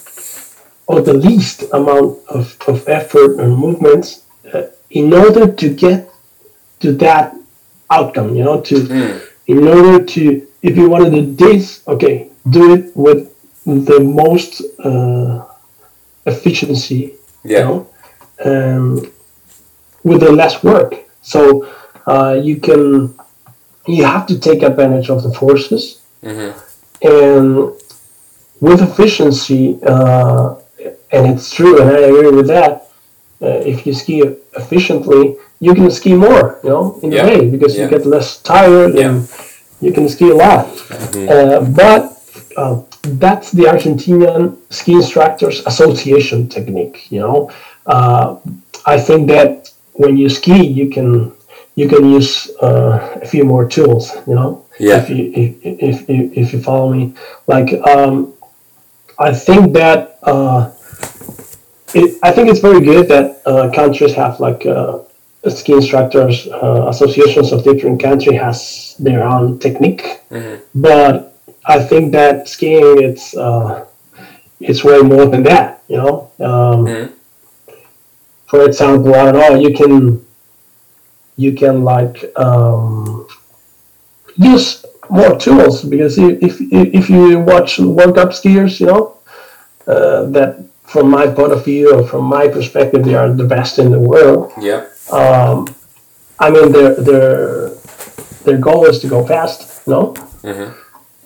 or the least amount of, of effort and movements uh, in order to get to that outcome, you know, to Mm. in order to if you want to do this, okay, do it with the most uh, efficiency, you Yeah. know, um, with the less work. So uh, you can you have to take advantage of the forces hmm and with efficiency, uh, and it's true, and I agree with that. Uh, if you ski efficiently, you can ski more, you know, in Yeah. a way because Yeah. you get less tired Yeah. and you can ski a lot. Mhm. Uh, but uh, that's the Argentinian Ski Instructors Association technique. You know, uh, I think that when you ski, you can you can use uh, a few more tools. You know, Yeah. if you if, if, if, if you follow me, like um, I think that uh, it, I think it's very good that uh, countries have like uh, ski instructors uh, associations of different country has their own technique, Mhm. but I think that skiing it's uh, it's way more than that. You know, um, Mhm. For example, I don't know, you can you can like um, use more tools because if, if if you watch World Cup skiers, you know uh, that from my point of view or from my perspective, they are the best in the world. Yeah. Um, I mean, their their their goal is to go fast, you know. hmm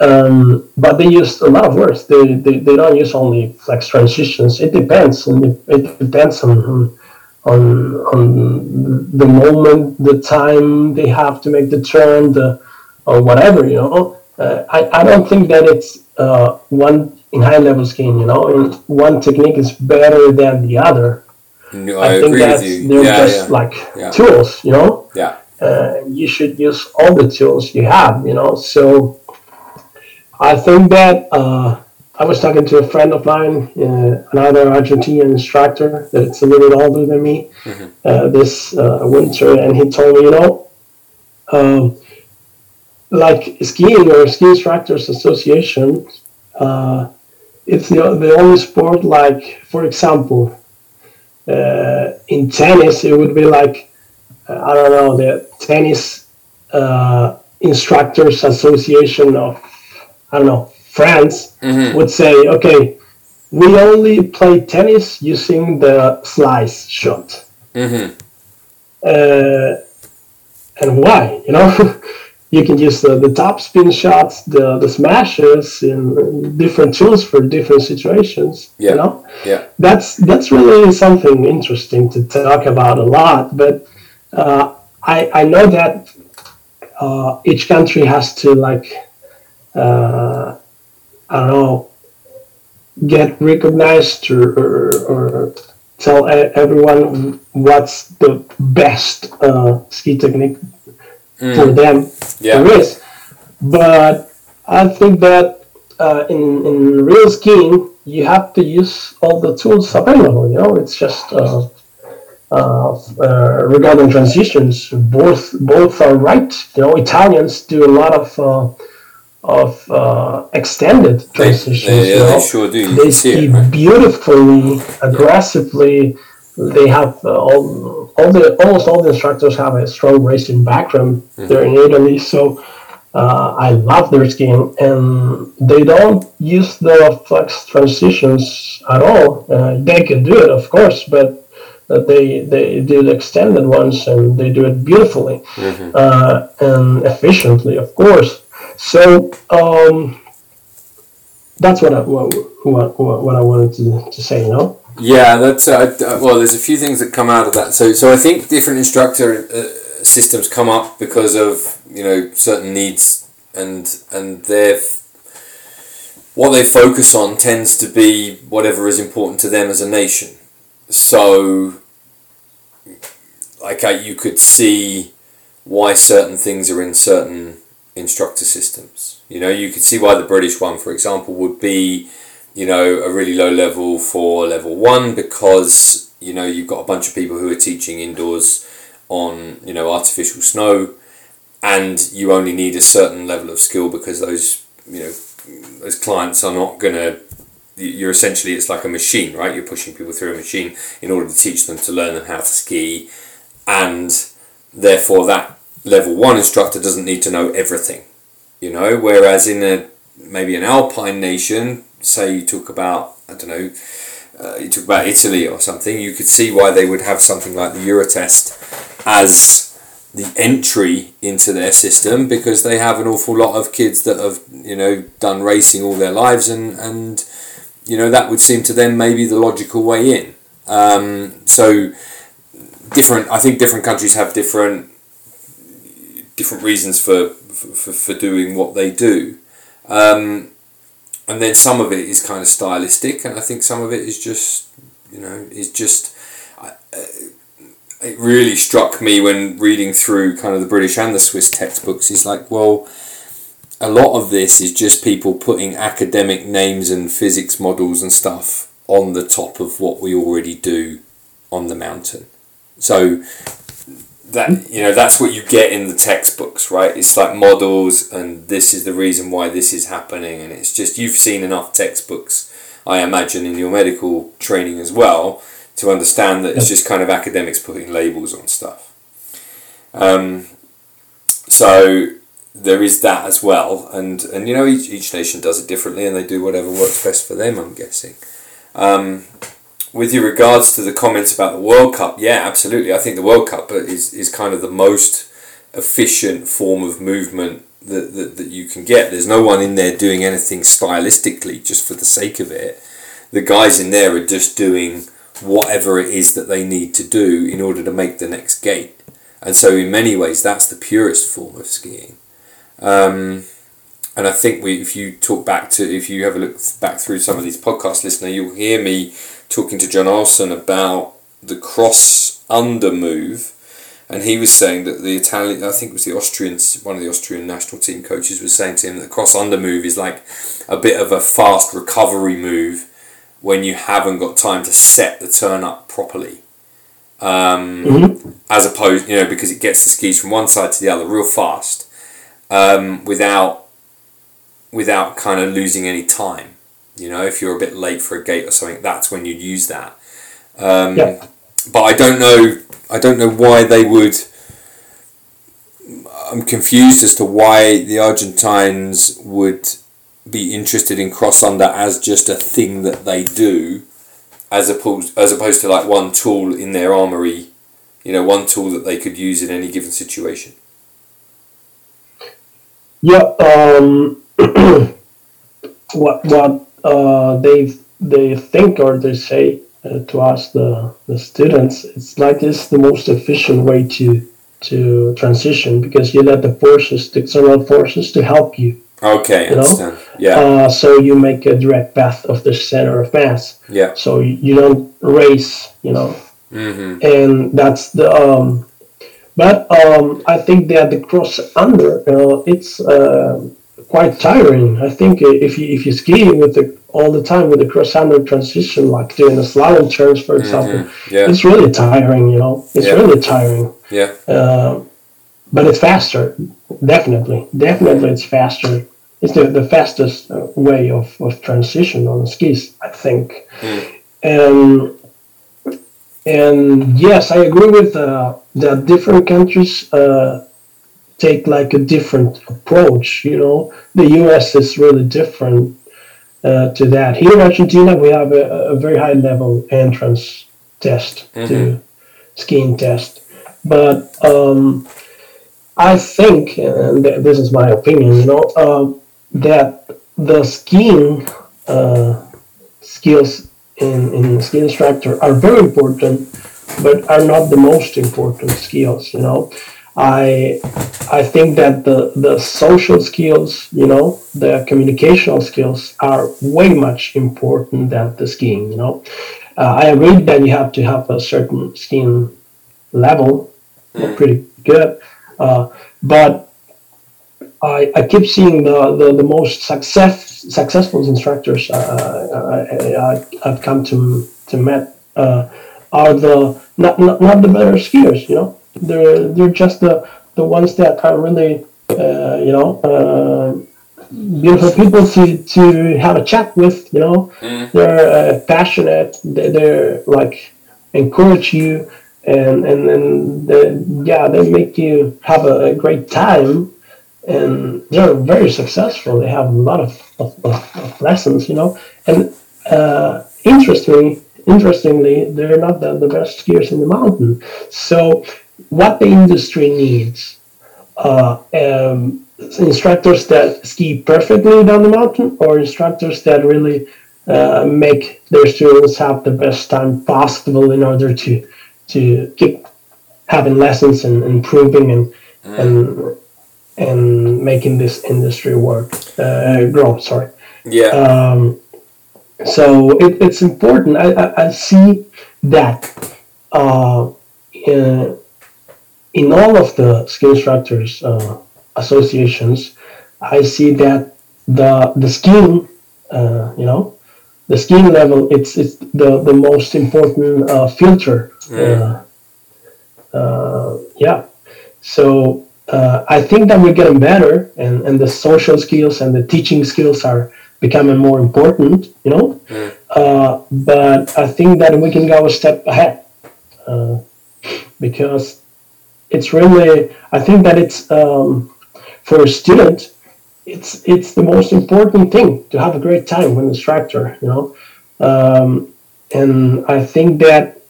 Um, but they use a lot of words. They, they, they don't use only flex transitions. It depends, and it, it depends on on on the moment, the time they have to make the turn, the or whatever. You know, uh, I I don't think that it's uh, one in high level skiing. You know, and one technique is better than the other. No, I, think agree that's they're Yeah, just yeah. like Yeah. tools. You know Yeah. uh, you should use all the tools you have, you know. So I think that uh, I was talking to a friend of mine, uh, another Argentinian instructor that's a little bit older than me, Mhm. uh, this uh, winter, and he told me, you know, um, like skiing or ski instructors association, uh, it's the, the only sport like, for example, uh, in tennis, it would be like uh, I don't know, the tennis uh, instructors association of I don't know France Mhm. would say, okay, we only play tennis using the slice shot. Mhm. Uh, and why? You know, you can use the, the top spin shots, the, the smashes, and different tools for different situations. Yeah. You know, Yeah. that's that's really something interesting to talk about a lot. But uh, I I know that uh, each country has to like uh, I don't know get recognized or or, or tell everyone what's the best uh, ski technique for Mm. them Yeah. there is. But I think that uh, in, in real skiing, you have to use all the tools available. You know, it's just uh, uh, uh, regarding transitions, both both are right. You know, Italians do a lot of uh, of uh, extended They, transitions. they, you yeah, they sure do. They can see ski it, right? beautifully, aggressively. They have uh, all, all the almost all the instructors have a strong racing background. Mm-hmm. They're in Italy, so uh, I love their skiing, and they don't use the flex transitions at all. Uh, they can do it, of course, but that they they do the extended ones and they do it beautifully Mm-hmm. uh, and efficiently, of course. So um, that's what I what, what, what I wanted to, to say. You know. Yeah, that's uh, uh, well. There's a few things that come out of that. So, so I think different instructor uh, systems come up because of you know certain needs and and their what they focus on tends to be whatever is important to them as a nation. So, like I, you could see why certain things are in certain instructor systems. You know, you could see why the British one, for example, would be you know, a really low level for level one because, you know, you've got a bunch of people who are teaching indoors on, you know, artificial snow and you only need a certain level of skill because those, you know, those clients are not going to, you're essentially, it's like a machine, right? You're pushing people through a machine in order to teach them to learn them how to ski and therefore that level one instructor doesn't need to know everything, you know, whereas in a, maybe an alpine nation, say you talk about I don't know, uh, you talk about Italy or something, you could see why they would have something like the Eurotest as the entry into their system because they have an awful lot of kids that have you know done racing all their lives and and you know that would seem to them maybe the logical way in. Um, so different, I think different countries have different different reasons for for, for doing what they do. Um, and then some of it is kind of stylistic, and I think some of it is just, you know, is just. Uh, it really struck me when reading through kind of the British and the Swiss textbooks. Is like, well, a lot of this is just people putting academic names and physics models and stuff on the top of what we already do on the mountain. So that you know that's what you get in the textbooks right? It's like models and this is the reason why this is happening. And it's just you've seen enough textbooks i imagine in your medical training as well to understand that it's just kind of academics putting labels on stuff. Um, so there is that as well. And and you know each, each nation does it differently and they do whatever works best for them i'm guessing. Um, with your regards to the comments about the World Cup, yeah, absolutely. I think the World Cup is, is kind of the most efficient form of movement that, that, that you can get. There's no one in there doing anything stylistically just for the sake of it. The guys in there are just doing whatever it is that they need to do in order to make the next gate. And so, in many ways, that's the purest form of skiing. Um, and I think we, if you talk back to, if you have a look back through some of these podcasts, listener, you'll hear me talking to John Olsen about the cross under move, and he was saying that the Italian, I think it was the Austrian, one of the Austrian national team coaches was saying to him that the cross under move is like a bit of a fast recovery move when you haven't got time to set the turn up properly. Um, Mm-hmm. As opposed, you know, because it gets the skis from one side to the other real fast, um, without without kind of losing any time. You know, if you're a bit late for a gate or something, that's when you'd use that. Um, Yeah. But I don't know. I don't know why they would. I'm confused as to why the Argentines would be interested in cross under as just a thing that they do, as opposed as opposed to like one tool in their armory. You know, one tool that they could use in any given situation. Yeah. Um, what what uh, they they think or they say uh, to us the the students, it's like it's the most efficient way to to transition because you let the forces, the external forces, to help you. Okay, You know? understand. Yeah, Uh, so you make a direct path of the center of mass. yeah. So you don't race, you know, Mm-hmm. and that's the um but um i think that the cross under uh, it's uh, quite tiring i think if you if you ski with the all the time with the cross under transition like doing the slalom turns for example Mm-hmm. Yeah, it's really tiring you know it's Yeah. really tiring yeah. uh, but it's faster definitely definitely it's faster it's the, the fastest uh, way of, of transition on skis i think Mm. and and yes, I agree with uh, that different countries uh, take like a different approach. You know, the U.S. is really different uh, to that. Here in Argentina, we have a, a very high level entrance test to skiing test. But um, I think, and th- this is my opinion, you know, uh, that the skiing uh, skills in, in ski instructor are very important, but are not the most important skills, you know. I I think that the the social skills, you know, the communicational skills are way much important than the skiing. You know, uh, I agree that you have to have a certain skiing level, mm. pretty good, uh, but I, I keep seeing the, the, the most success successful instructors uh, I, I, have come to to met uh, are the not, not not the better skiers. You know they're they're just the the ones that are really uh, you know uh, beautiful people to to have a chat with. You know, mm. they're uh, passionate. They're, they're, like encourage you and and and they, yeah, they make you have a, a, great time. And they're very successful. They have a lot of, of, of lessons, you know. And uh, interestingly, interestingly, they're not the, the best skiers in the mountain. So what the industry needs. Uh, um, instructors that ski perfectly down the mountain or instructors that really uh, make their students have the best time possible in order to to keep having lessons and improving and mm. and and making this industry work uh, grow sorry yeah um, so it, it's important I, I, I see that uh, in, in all of the ski instructors uh, associations, I see that the the skiing, uh, you know, the skiing level, it's it's the the most important uh, filter. Mm. yeah, so uh, I think that we're getting better, and and the social skills and the teaching skills are becoming more important. You know, mm. but I think that we can go a step ahead because it's really I think that it's um, for a student it's it's the most important thing to have a great time with instructor you know um, and I think that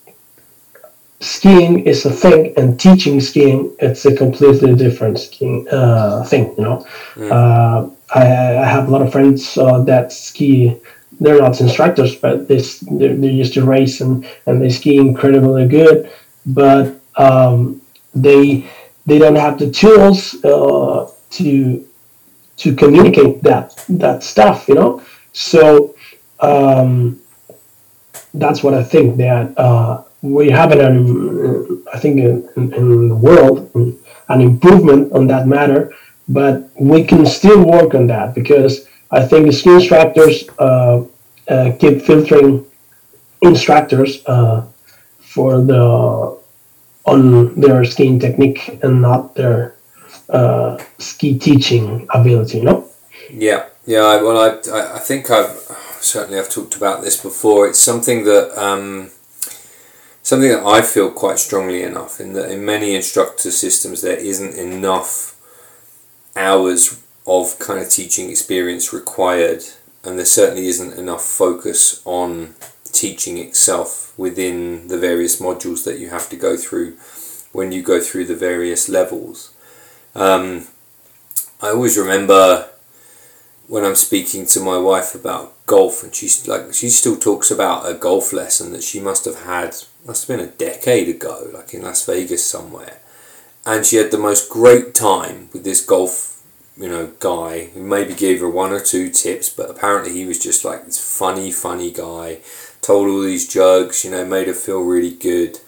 skiing is a thing and teaching skiing it's a completely different skiing uh, thing you know mm. uh, I, I, have a lot of friends uh, that ski they're not instructors but they, they, they used to race and, and they ski incredibly good but um, they they don't have the tools uh, to to communicate that that stuff you know? So um, that's what I think that uh, we have an I think in, in the world an improvement on that matter but we can still work on that because I think the ski instructors uh, uh, keep filtering instructors uh, for the on their skiing technique and not their uh, ski teaching ability. Know? Yeah, yeah. Well, I I think I've certainly I've talked about this before. It's something that. Um, something that I feel quite strongly enough in that in many instructor systems there isn't enough hours of kind of teaching experience required and there certainly isn't enough focus on teaching itself within the various modules that you have to go through when you go through the various levels. Um, I always remember when I'm speaking to my wife about golf, and she's like, she still talks about a golf lesson that she must have had, must have been a decade ago, like in Las Vegas somewhere. And she had the most great time with this golf, you know, guy who maybe gave her one or two tips, but apparently he was just like this funny, funny guy told all these jokes, you know, made her feel really good.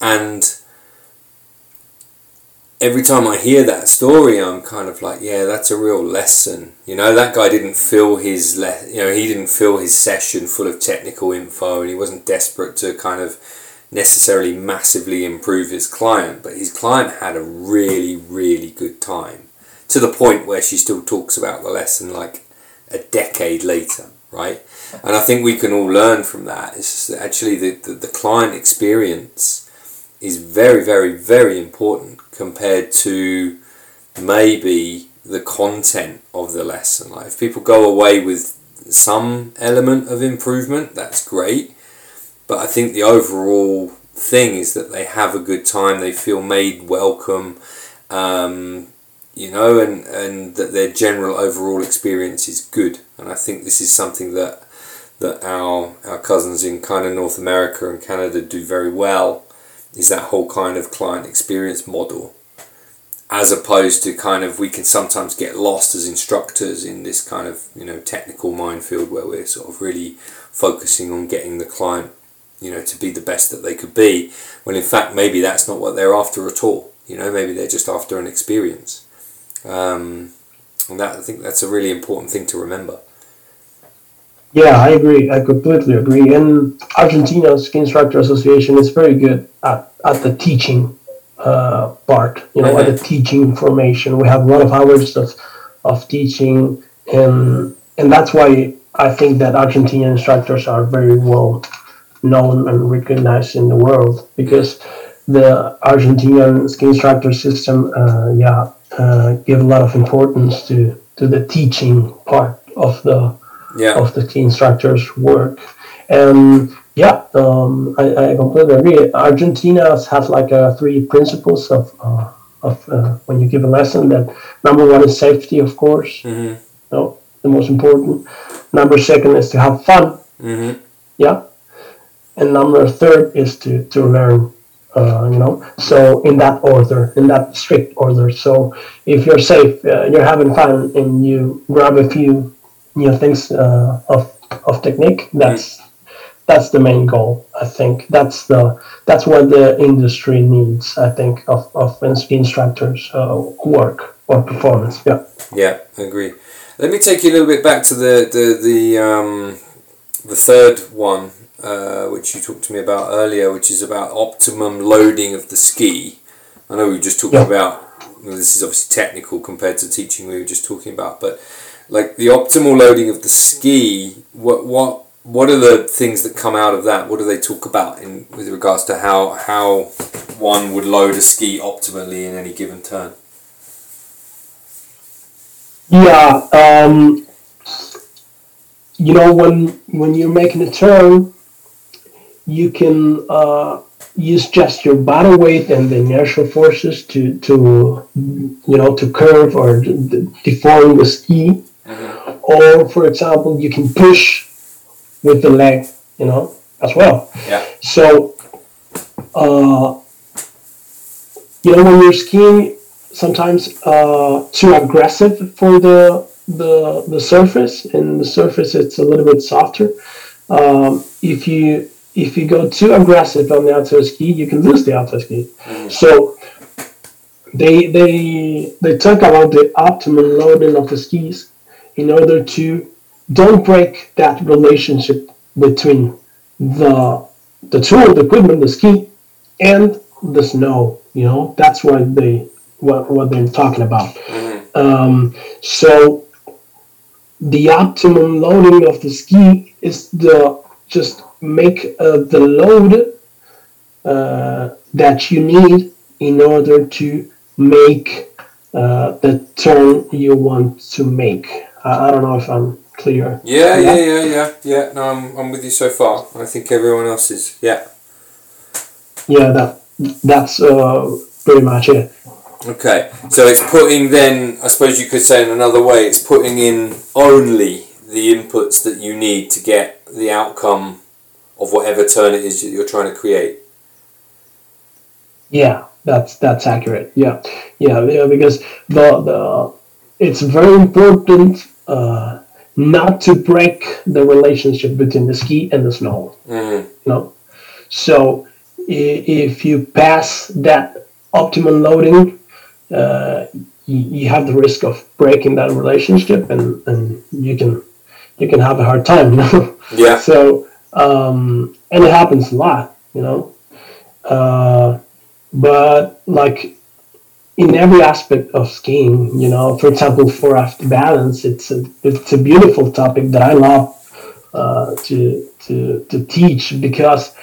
And every time I hear that story, I'm kind of like, yeah, that's a real lesson. You know, that guy didn't fill his, le- you know, he didn't fill his session full of technical info and he wasn't desperate to kind of necessarily massively improve his client, but his client had a really, really good time to the point where she still talks about the lesson like a decade later, right? And I think we can all learn from that. It's actually the, the, the client experience is very, very, very important compared to maybe the content of the lesson. Like if people go away with some element of improvement, that's great. but I think the overall thing is that they have a good time. They feel made welcome. Um, you know, and, and that their general overall experience is good. And I think this is something that that our our cousins in kind of North America and Canada do very well is that whole kind of client experience model. As opposed to kind of we can sometimes get lost as instructors in this kind of you know technical minefield where we're sort of really focusing on getting the client you know to be the best that they could be. When in fact maybe that's not what they're after at all. You know maybe they're just after an experience. Um, and that I think that's a really important thing to remember Yeah, I agree. I completely agree. And Argentina's Ski Instructor Association is very good at, at the teaching uh, part, you know, at the teaching formation. We have a lot of hours of, of teaching, and and that's why I think that Argentinian instructors are very well known and recognized in the world because the Argentinian ski instructor system, uh, yeah, uh, give a lot of importance to to the teaching part of the yeah of the key instructor's work. And yeah, um, I, I completely agree. Argentina has like uh, three principles of, uh, of uh, when you give a lesson. That number one is safety, of course, hmm no, the most important. Number second is to have fun, hmm yeah, and number third is to to learn. Uh, you know, so in that order, in that strict order. So if you're safe, uh, you're having fun, and you grab a few new things uh, of of technique, that's that's the main goal. I think that's the that's what the industry needs. I think of of ski instructors' uh, work or performance. Yeah. Yeah, I agree. Let me take you a little bit back to the the the um, the third one, uh, which you talked to me about earlier, which is about optimum loading of the ski. I know we were just talking Yeah. about. Well, this is obviously technical compared to teaching we were just talking about, but like the optimal loading of the ski. What what what are the things that come out of that? What do they talk about in with regards to how how one would load a ski optimally in any given turn? Yeah. Um, you know, when when you're making a turn, you can uh, use just your body weight and the inertial forces to to you know to curve or deform the ski. Or, for example, you can push with the leg, you know, as well. Yeah. So, uh, you know, when you're skiing, sometimes uh, too aggressive for the the the surface, and the surface it's a little bit softer. Um, if you if you go too aggressive on the outside ski, you can lose the outside ski. So they they they talk about the optimal loading of the skis in order to don't break that relationship between the the tool, the equipment, the ski, and the snow. You know, that's what they what what they're talking about. Um, so the optimum loading of the ski is the just make uh, the load uh, that you need in order to make uh, the turn you want to make. I, I don't know if I'm clear. Yeah, yeah, yeah, yeah, yeah. No, I'm, I'm with you so far. I think everyone else is. Yeah. Yeah, that that's uh, pretty much it. Okay. So it's putting then, I suppose you could say in another way, it's putting in only the inputs that you need to get the outcome of whatever turn it is that you're trying to create. Yeah, that's that's accurate. Yeah, yeah, yeah because the the it's very important uh, not to break the relationship between the ski and the snow. Mm. You know, so if you pass that optimum loading, uh, you, have the risk of breaking that relationship, and, and you can you can have a hard time. You know. Yeah. So, um, and it happens a lot, you know. Uh, but like in every aspect of skiing, you know, for example, for after balance, it's a it's a beautiful topic that I love uh, to to to teach because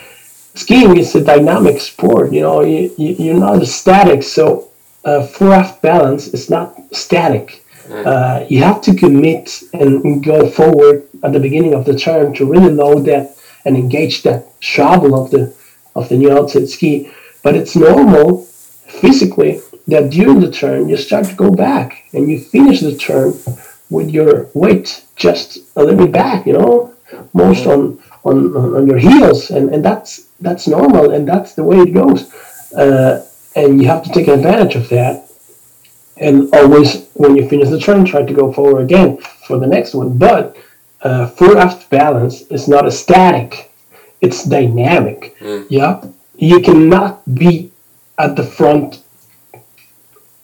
skiing is a dynamic sport. You know, you, you you're not static, so uh, fore aft balance is not static. Uh, you have to commit and go forward at the beginning of the turn to really know that and engage that shovel of the of the new outside ski. But it's normal physically that during the turn you start to go back and you finish the turn with your weight just a little bit back, you know, most on on, on your heels, and, and that's that's normal and that's the way it goes. Uh, and you have to take advantage of that. And always, when you finish the turn, try to go forward again for the next one. But uh, fore aft balance is not a static; it's dynamic. Mm. Yeah, you cannot be at the front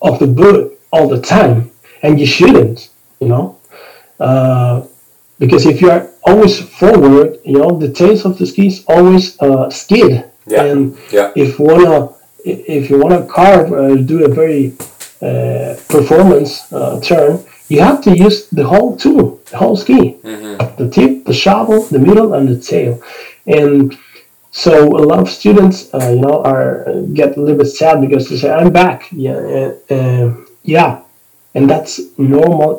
of the boot all the time, and you shouldn't. You know, uh, because if you are always forward, you know, the tails of the skis always uh, skid. Yeah. And Yeah. if you wanna if you wanna carve uh, do a very uh, performance uh, turn, you have to use the whole tool, the whole ski, the tip, the shovel, the middle, and the tail. And so a lot of students, uh, you know, are get a little bit sad because they say, "I'm back." Yeah, uh, uh, yeah, and that's normal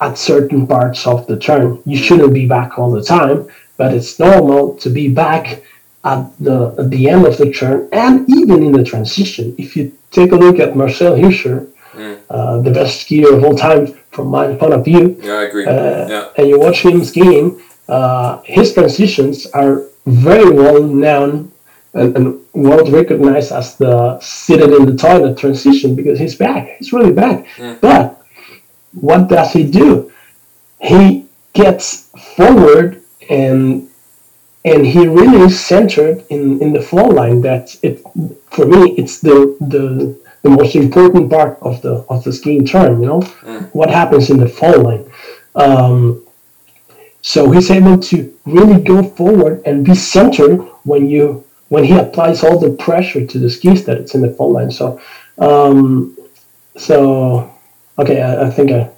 at certain parts of the turn. You shouldn't be back all the time, but it's normal to be back at the at the end of the turn and even in the transition. If you take a look at Marcel Hirscher, uh, the best skier of all time from my point of view, Yeah, I agree. uh, yeah. and you watch him skiing, uh, his transitions are very well known and, and world recognized as the seated in the toilet transition because he's back. He's really back. But what does he do? He gets forward and and he really is centered in, in the fall line. That it for me it's the the the most important part of the of the skiing turn. You know what happens in the fall line. Um, so he's able to really go forward and be centered when you when he applies all the pressure to the skis that it's in the fall line. So um, so okay, I, I think I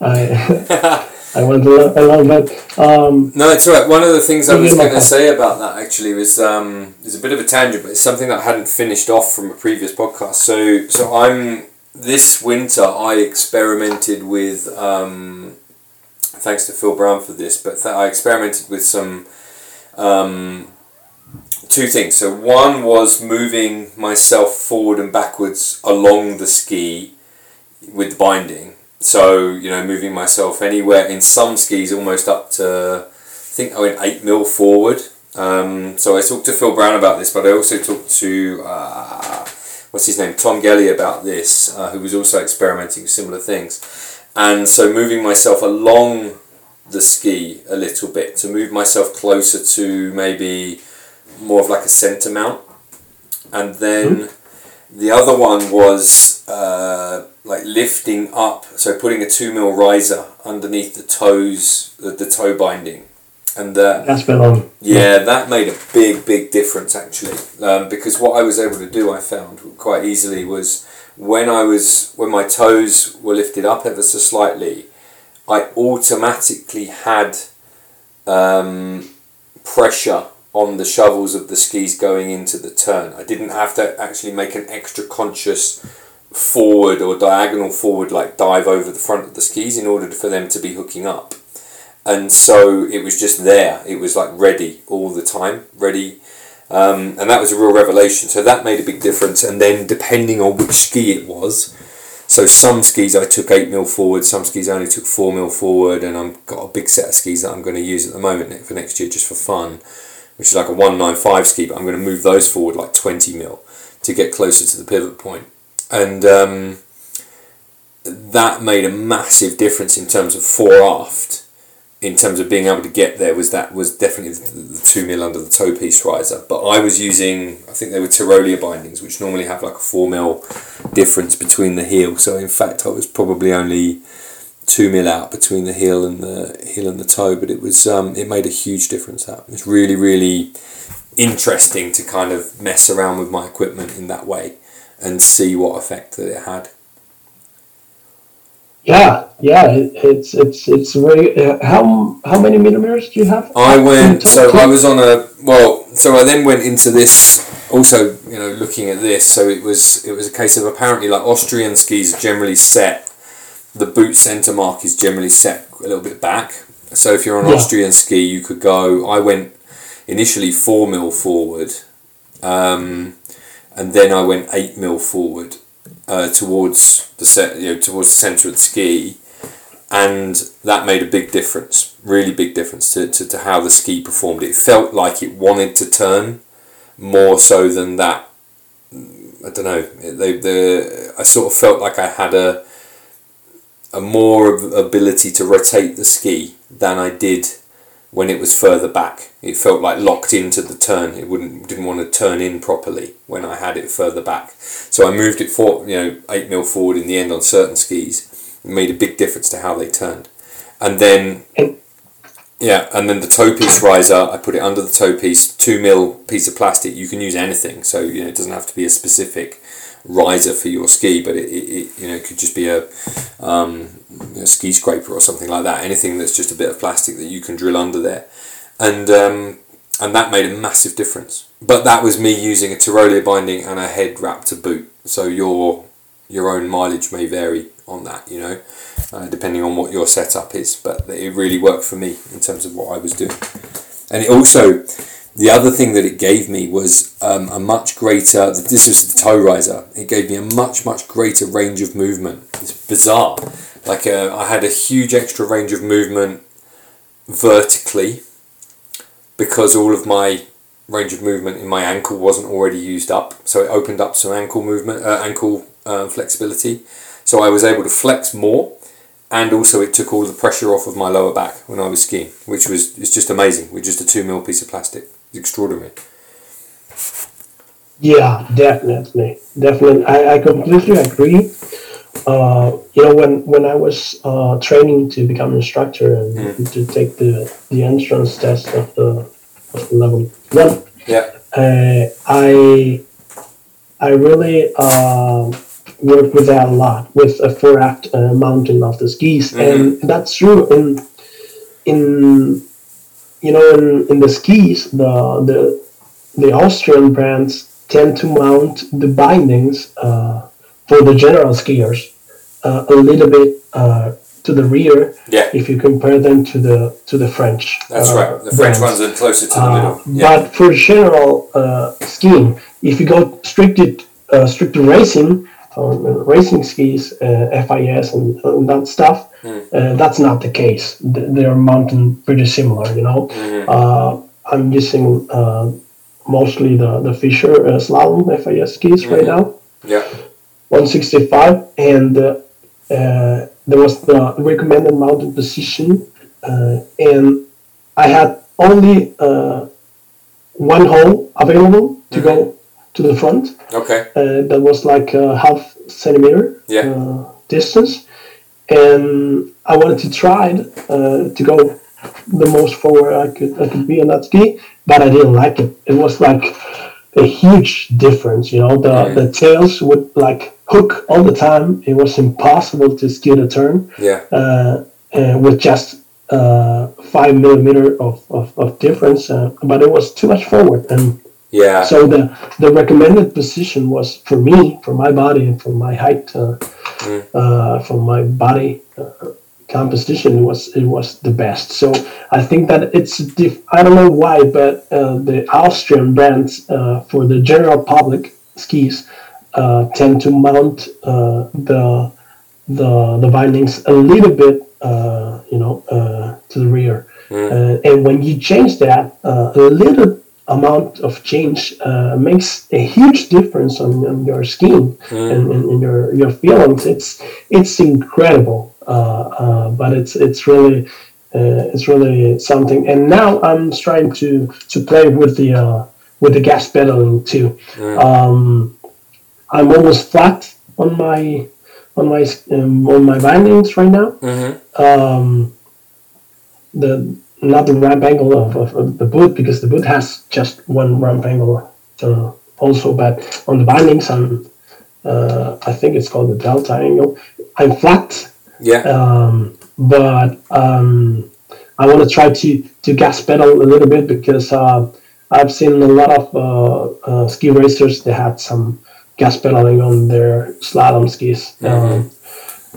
I I went a little, bit. Um, No, it's all right. One of the things I was going to say about that actually was um, is a bit of a tangent, but it's something that I hadn't finished off from a previous podcast. So, so I'm this winter I experimented with. Um, thanks to Phil Brown for this, but th- I experimented with some um, two things. So one was moving myself forward and backwards along the ski with the binding. So you know, moving myself anywhere in some skis almost up to I think I went eight mil forward. Um, so I talked to Phil Brown about this, but I also talked to uh, what's his name, Tom Gellie about this, uh, who was also experimenting with similar things. And so moving myself along the ski a little bit to move myself closer to maybe more of like a centre mount, and then the other one was uh, like lifting up, so putting a two mil riser underneath the toes, the, the toe binding, and uh, that's been on. yeah, that made a big, big difference actually. Um, because what I was able to do, I found quite easily, was when I was when my toes were lifted up ever so slightly, I automatically had um, pressure on the shovels of the skis going into the turn. I didn't have to actually make an extra conscious forward or diagonal forward like dive over the front of the skis in order for them to be hooking up and so it was just there. It was like ready all the time, ready, um, and that was a real revelation. So that made a big difference. And then depending on which ski it was, so some skis I took eight mil forward, some skis I only took four mil forward, and I've got a big set of skis that I'm going to use at the moment for next year just for fun, which is like a one nine five ski, but I'm going to move those forward like twenty mil to get closer to the pivot point, and. Um, that made a massive difference in terms of fore aft in terms of being able to get there was that was definitely the, two mil under the toe piece riser. But I was using I think they were Tyrolia bindings, which normally have like a four mil difference between the heel. So in fact, I was probably only two mil out between the heel and the heel and the toe. But it was um, it made a huge difference. That it's really really interesting to kind of mess around with my equipment in that way and see what effect that it had. Yeah, yeah, it, it's it's it's very. Uh, how how many millimeters do you have? I went, so? I was on a, well, so I then went into this, also, you know, looking at this, so it was, it was a case of apparently like Austrian skis are generally set, the boot centre mark is generally set a little bit back. So if you're on Yeah. Austrian ski, you could go, I went initially four mil forward, um, and then I went eight mil forward uh, towards the set, you know, towards the center of the ski, and that made a big difference, really big difference to, to, to how the ski performed. It felt like it wanted to turn more so than that. I don't know. They, the I sort of felt like I had a a more ability to rotate the ski than I did when it was further back. It felt like locked into the turn. It wouldn't didn't want to turn in properly when I had it further back. So I moved it for you know eight mil forward in the end on certain skis. It made a big difference to how they turned. And then yeah, and then the toe piece riser, I put it under the toe piece, two mil piece of plastic. You can use anything, so you know it doesn't have to be a specific riser for your ski, but it, it, it you know could just be a, um, a ski scraper or something like that. Anything that's just a bit of plastic that you can drill under there, and um, and that made a massive difference. But that was me using a Tyrolia binding and a Head Raptor boot. So your your own mileage may vary on that, you know, uh, depending on what your setup is. But it really worked for me in terms of what I was doing, and it also the other thing that it gave me was um, a much greater. This was the toe riser. It gave me a much much greater range of movement. It's bizarre. Like uh, I had a huge extra range of movement vertically because all of my range of movement in my ankle wasn't already used up. So it opened up some ankle movement, uh, ankle uh, flexibility. So I was able to flex more and also it took all the pressure off of my lower back when I was skiing, which was it's just amazing with just a two mil piece of plastic. Extraordinary. Yeah, definitely, definitely. I, I completely agree. Uh, you know, when when I was uh, training to become an instructor and Mm. to take the the entrance test of the of the level one, Yeah. uh, I I really uh, worked with that a lot with a fore aft uh, mounting of the skis, and that's true in in you know in, in the skis the the the Austrian brands tend to mount the bindings uh, for the general skiers uh, a little bit uh, to the rear Yeah. if you compare them to the to the French. That's uh, right. The French brands. ones are closer to the Uh, middle. Yeah. But for general uh, skiing, if you go strictly uh, strict to racing, on racing skis, uh, FIS and, and that stuff, Hmm. uh, that's not the case. They're mounted pretty similar, you know. Mm-hmm. Uh, I'm using uh, mostly the the Fischer uh, slalom FIS skis Mm-hmm. right now. Yeah. 165 and uh, uh, there was the recommended mounting position uh, and I had only uh, one hole available to go to the front Okay. uh, that was like a half centimeter Yeah. uh, distance and I wanted to try uh, to go the most forward I could I could be on that ski but I didn't like it it was like a huge difference you know the Right. the tails would like hook all the time it was impossible to steer the turn Yeah. uh, uh, with just uh, five millimeter of, of, of difference uh, but it was too much forward and Yeah. so the the recommended position was for me, for my body and for my height, uh, Mm. uh, for my body uh, composition was it was the best. So I think that it's diff- I don't know why, but uh, the Austrian brands uh, for the general public skis uh, tend to mount uh, the the the bindings a little bit, uh, you know, uh, to the rear. Uh, and when you change that, uh, a little amount of change uh, makes a huge difference on, on your skiing and, and, and your your feelings. It's it's incredible, uh, uh, but it's it's really uh, it's really something. And now I'm trying to to play with the uh, with the gas pedaling too. Um, I'm almost flat on my on my um, on my bindings right now. Mm-hmm. Um, the not the ramp angle of, of, of the boot because the boot has just one ramp angle uh, also, but on the bindings I'm uh, I think it's called the delta angle. I'm flat, Yeah. um, but um, I want to try to to gas pedal a little bit because uh, I've seen a lot of uh, uh, ski racers they had some gas pedaling on their slalom skis. Um,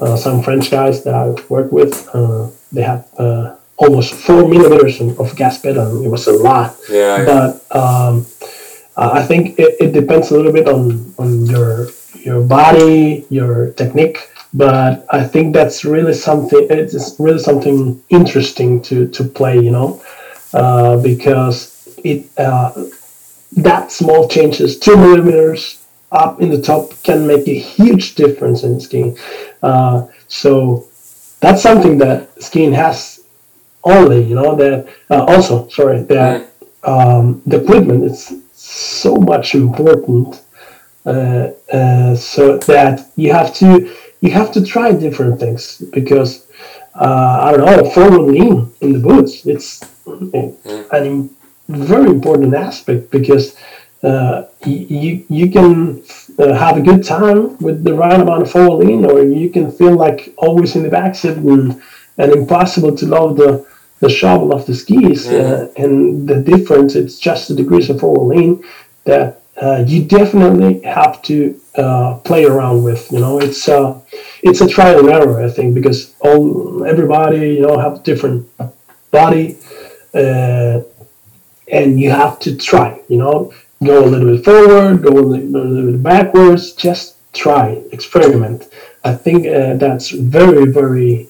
uh, some French guys that I work with, uh, they have uh, almost four millimeters of, gas pedal. It was a lot. Yeah. But um, I think it, it depends a little bit on, on your your body, your technique. But I think that's really something. It's really something interesting to to play. You know, uh, because it uh, that small changes, two millimeters up in the top, can make a huge difference in skiing. Uh, so that's something that skiing has only. You know that uh, also. Sorry that um, the equipment is so much important. Uh, uh, so that you have to you have to try different things because uh, I don't know forward lean in the boots. It's a very important aspect because uh, you you can uh, have a good time with the right amount of forward lean, or you can feel like always in the back seat and, and impossible to load the the shovel of the skis. Uh, and the difference, it's just the degrees of forward lean that uh, you definitely have to uh, play around with. You know, it's uh, it's a trial and error, I think, because all everybody you know have different body, uh, and you have to try. You know, go a little bit forward, go a little, a little bit backwards. Just try, experiment. I think uh, that's very very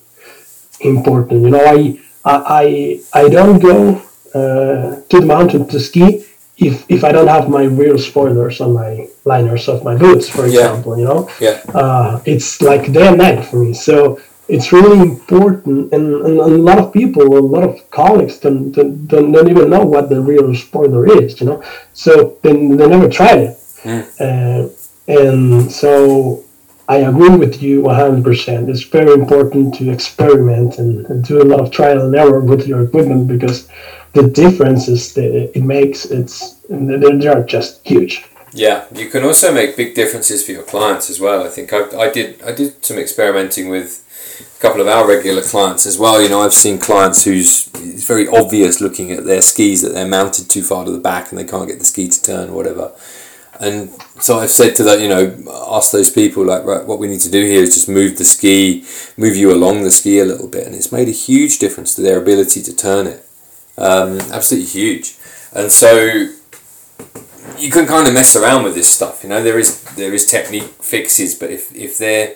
important. You know, I I I don't go uh, to the mountain to ski if if I don't have my rear spoilers on my liners of my boots, for Yeah. example. You know, Yeah. uh, it's like day and night for me. So it's really important, and, and a lot of people, a lot of colleagues, don't, don't, don't even know what the rear spoiler is. You know, so they, they never tried it, uh, and so I agree with you 100%. It's very important to experiment and, and do a lot of trial and error with your equipment because the differences that it makes, it's they're, they're just huge. Yeah, you can also make big differences for your clients as well. I think I, I did I did some experimenting with a couple of our regular clients as well. You know, I've seen clients who's it's very obvious looking at their skis that they're mounted too far to the back and they can't get the ski to turn or whatever. And so I've said to that, you know, ask those people like, right, what we need to do here is just move the ski, move you along the ski a little bit, and it's made a huge difference to their ability to turn it. Um, absolutely huge. And so you can kind of mess around with this stuff. You know, there is there is technique fixes, but if, if they're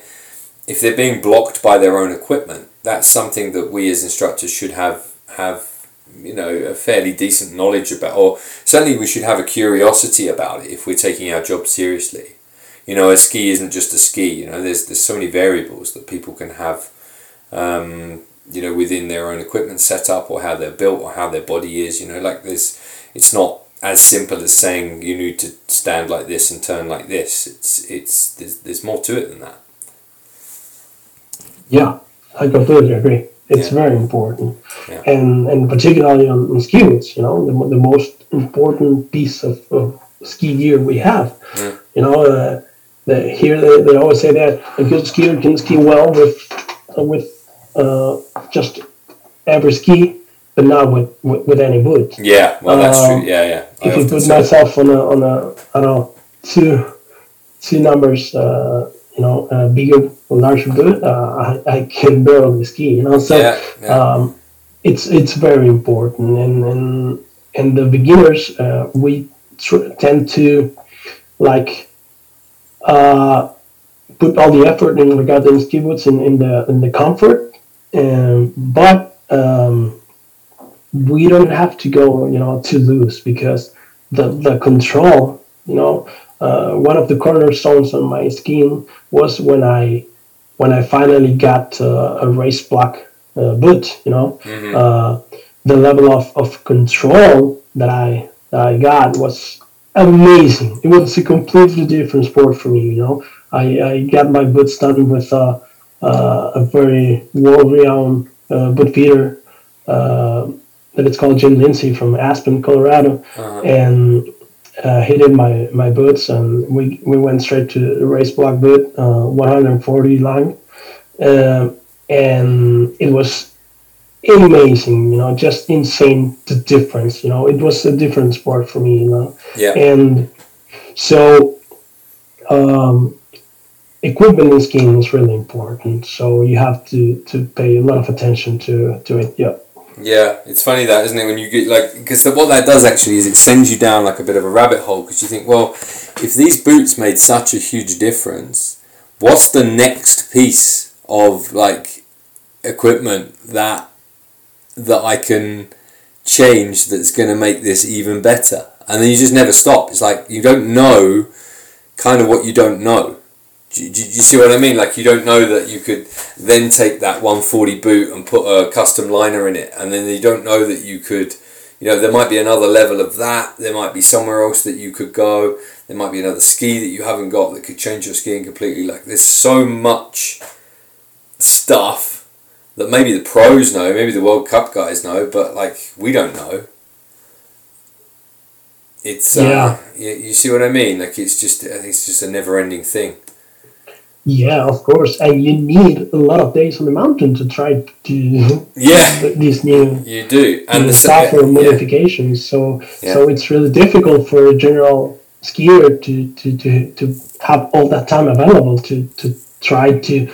if they're being blocked by their own equipment, that's something that we as instructors should have have you know a fairly decent knowledge about, or certainly we should have a curiosity about it if we're taking our job seriously. You know, a ski isn't just a ski. You know, there's there's so many variables that people can have. Um, you know, within their own equipment setup or how they're built or how their body is. You know, like this, it's not as simple as saying you need to stand like this and turn like this. It's it's there's, there's more to it than that. Yeah, I completely agree. It's Yeah. very important, Yeah. and and particularly on, on ski boots, you know, the, the most important piece of, of ski gear we have. Mm. You know, uh, the, here they, they always say that a good skier can ski well with uh, with uh, just every ski, but not with, with, with any boot. Yeah, well that's true. Yeah, yeah. I if you put myself on a on a I don't know two two numbers uh, you know uh, bigger or larger boot uh, I, I can barely ski you know so yeah, yeah. um, it's it's very important and and and the beginners uh, we tr- tend to like uh, put all the effort in regarding ski boots in, in the in the comfort and but um, we don't have to go you know too loose because the the control you know uh, one of the cornerstones on my skiing was when I when I finally got uh, a race plug uh, boot you know Mhm. uh, the level of, of control that I that I got was amazing. It was a completely different sport for me. You know, I, I got my boots done with uh, uh, a very world-renowned uh, boot fitter uh, that it's called Jim Lindsay from Aspen, Colorado, Uh-huh. and uh, he did my, my boots, and we, we went straight to the race plug boot, uh, 140 line, uh, and it was amazing. You know, just insane the difference. You know, it was a different sport for me. You know, yeah, and so um, equipment in skiing is really important. So you have to to pay a lot of attention to to it. Yeah. Yeah, it's funny that, isn't it? When you get like, because what that does actually is it sends you down like a bit of a rabbit hole because you think, well, if these boots made such a huge difference, what's the next piece of like equipment that that I can change that's going to make this even better? And then you just never stop. It's like you don't know kind of what you don't know. Do you, do you see what I mean? Like you don't know that you could then take that 140 boot and put a custom liner in it, and then you don't know that you could, you know, there might be another level of that. There might be somewhere else that you could go. There might be another ski that you haven't got that could change your skiing completely. Like there's so much stuff that maybe the pros know, maybe the World Cup guys know, but like we don't know. It's uh, Yeah. you, you see what I mean? Like it's just it's just a never ending thing. Yeah, of course. And you need a lot of days on the mountain to try to Yeah, these new you do, and the software yeah. modifications. So Yeah. so it's really difficult for a general skier to, to, to, to have all that time available to, to try to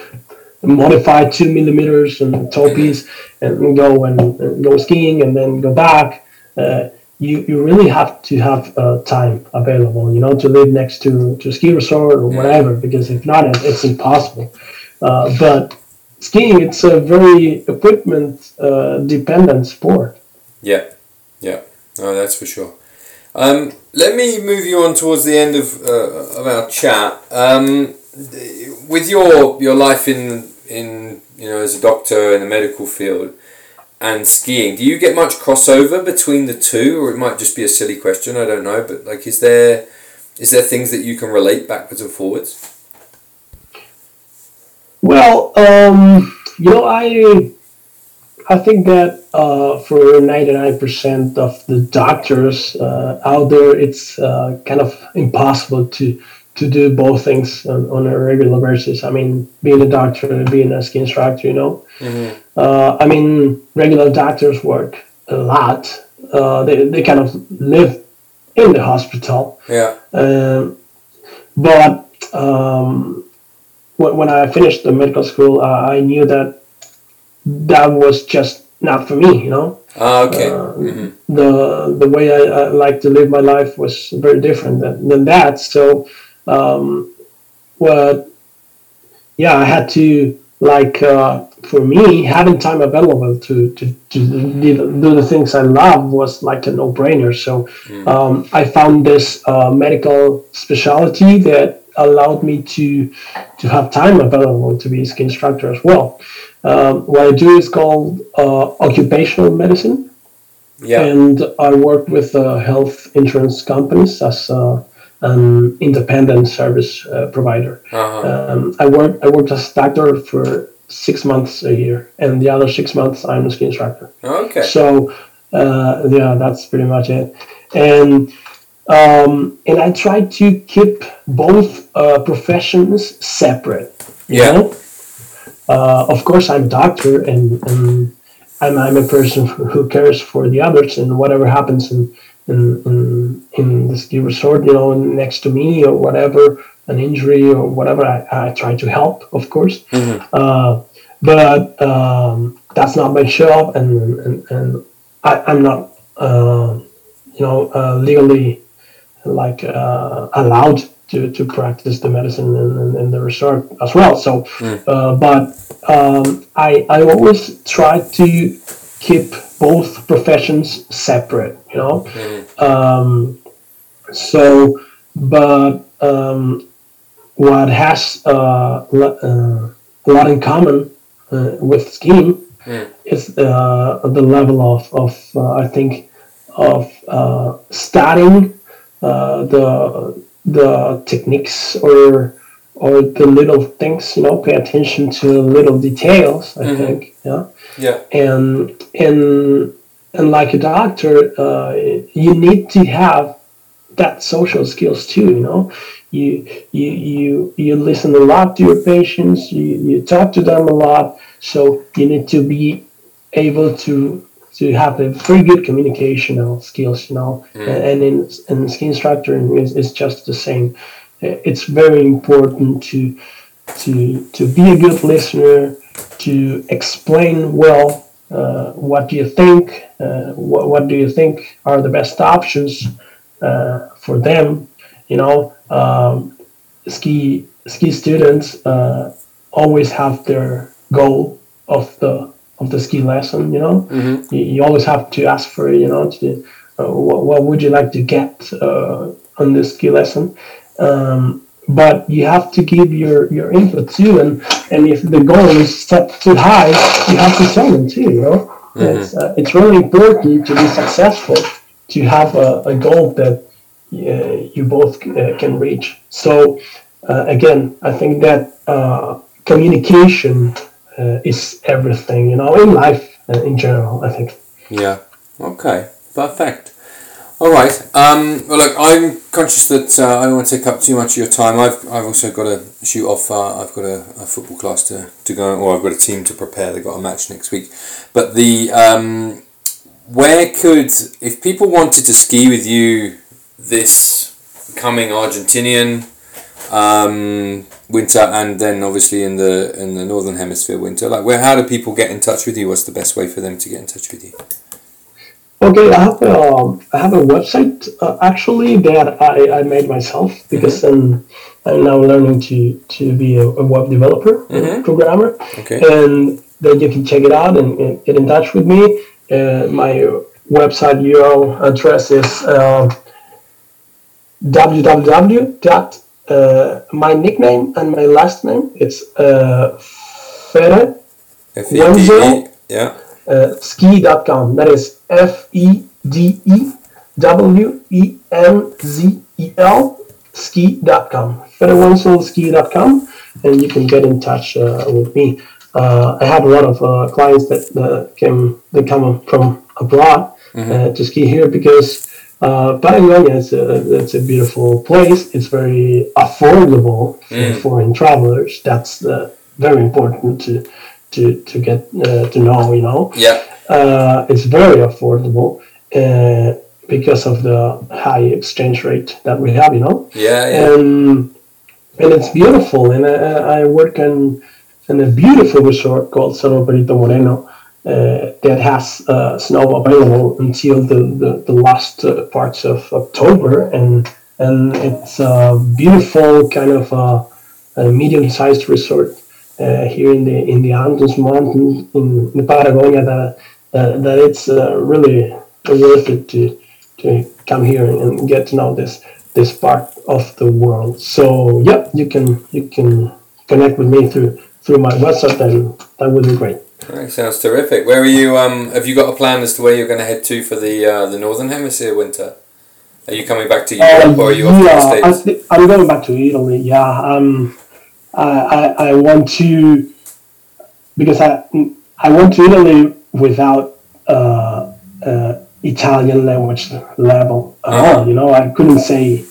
modify two millimeters and toe piece and go and, and go skiing and then go back. Uh, you, you really have to have uh, time available, you know, to live next to, to a ski resort or whatever, because if not, it, it's impossible. Uh, but skiing, it's a very equipment uh, dependent sport. Yeah, yeah, no, that's for sure. Um, let me move you on towards the end of, uh, of our chat. Um, with your your life in in you know as a doctor in the medical field and skiing, do you get much crossover between the two, or it might just be a silly question? I don't know, but like, is there is there things that you can relate backwards and forwards? Well, um, you know, I I think that uh, for ninety nine percent of the doctors uh, out there, it's uh, kind of impossible to to do both things on, on a regular basis. I mean, being a doctor being a ski instructor, you know. Uh, I mean, regular doctors work a lot. Uh, they, they kind of live in the hospital. Yeah, Um, but um, when, when I finished the medical school, uh, I knew that that was just not for me. You know, ah, okay, Uh, hmm the the way I, I like to live my life was very different than, than that. So, um, what? Yeah, I had to like uh, for me having time available to to, to do, the things I love was like a no brainer. So um, I found this uh, medical specialty that allowed me to to have time available to be a ski instructor as well. Um, what I do is called uh, occupational medicine yeah, and I work with uh, health insurance companies as uh, an independent service uh, provider. uh-huh. Um, I work I worked as a doctor for six months a year, and the other six months I'm a ski instructor. okay, So uh, yeah, that's pretty much it. And um, and I try to keep both uh, professions separate. you Yeah. know? Uh, of course, I'm a doctor, and, and I'm, I'm a person who cares for the others, and whatever happens in in, in, in the ski resort, you know, next to me or whatever, an injury or whatever, I, I try to help, of course. Uh, but um, that's not my job, and and, and I, I'm not, uh, you know, uh, legally like uh, allowed to, to practice the medicine in, in, in the resort as well. So, uh, but um, I I always try to keep both professions separate. You know, um, so but um, what has uh, lo- uh, a lot in common uh, with skiing is uh, the level of, of uh, I think of uh, studying uh, the the techniques or or the little things you know pay attention to little details I think yeah? Yeah, and and and like a doctor uh, you need to have that social skills too you know? You you you you listen a lot to your patients you, you talk to them a lot so you need to be able to to have a very good communicational skills you know? And in and ski instructor is, is just the same. It's very important to to to be a good listener to explain well uh, what do you think? Uh, what, what do you think are the best options uh, for them? You know, um, ski ski students uh, always have their goal of the of the ski lesson. You know, Mm-hmm. you, you always have to ask for you know to, uh, what, what would you like to get uh, on this ski lesson um, but you have to give your your input too and and if the goal is set too high you have to tell them too you know it's, uh, it's really important to be successful to have a, a goal that uh, you both uh, can reach so uh, again i think that uh, communication uh, is everything you know in life uh, in general i think Yeah. Okay. Perfect. All right. Um, well, look, I'm conscious that uh, I don't want to take up too much of your time. I've, I've also got to shoot off. Uh, I've got a, a football class to, to go, or I've got a team to prepare. They've got a match next week. But the um, where could if people wanted to ski with you this coming Argentinian um, winter, and then obviously in the in the northern hemisphere winter, like where how do people get in touch with you? What's the best way for them to get in touch with you? Okay, I have a, I have a website uh, actually that I, I made myself because um, I'm now learning to, to be a, a web developer, Mhm. programmer, Okay. and then you can check it out and, and get in touch with me. Uh, my website URL address is uh, www. dot uh, my nickname and my last name. It's uh, Fede F E D E. Yeah. Uh, ski.com. That is F E D E W E N Z E L ski.com. FedeWenzelski.com, and you can get in touch uh, with me. Uh, I have a lot of uh, clients that uh, can that come from abroad uh, to ski here because uh, Patagonia is a, it's a beautiful place. It's very affordable for Mm. foreign travelers. That's uh, very important to to to get uh, to know. You know, Yeah. uh, it's very affordable uh, because of the high exchange rate that we have. You know, Yeah. Yeah. and and it's beautiful. And I, I work in in a beautiful resort called Cerro Perito Moreno. Uh, that has uh, snow available until the, the, the last uh, parts of October, and and it's a beautiful kind of a medium-sized resort here in the in the Andes Mountains in, in Patagonia that uh, that it's uh, really worth it to to come here and get to know this this part of the world. So yeah, you can you can connect with me through through my website, and that would be great. Sounds terrific. Where are you? Um, have you got a plan as to where you're going to head to for the uh, the northern hemisphere winter? Are you coming back to Europe or are you off to the Uh, yeah, I states? thi- I'm going back to Italy. Yeah, um, I, I I want to because I I went to Italy without uh, uh, Italian language level at Uh-huh. all. You know, I couldn't say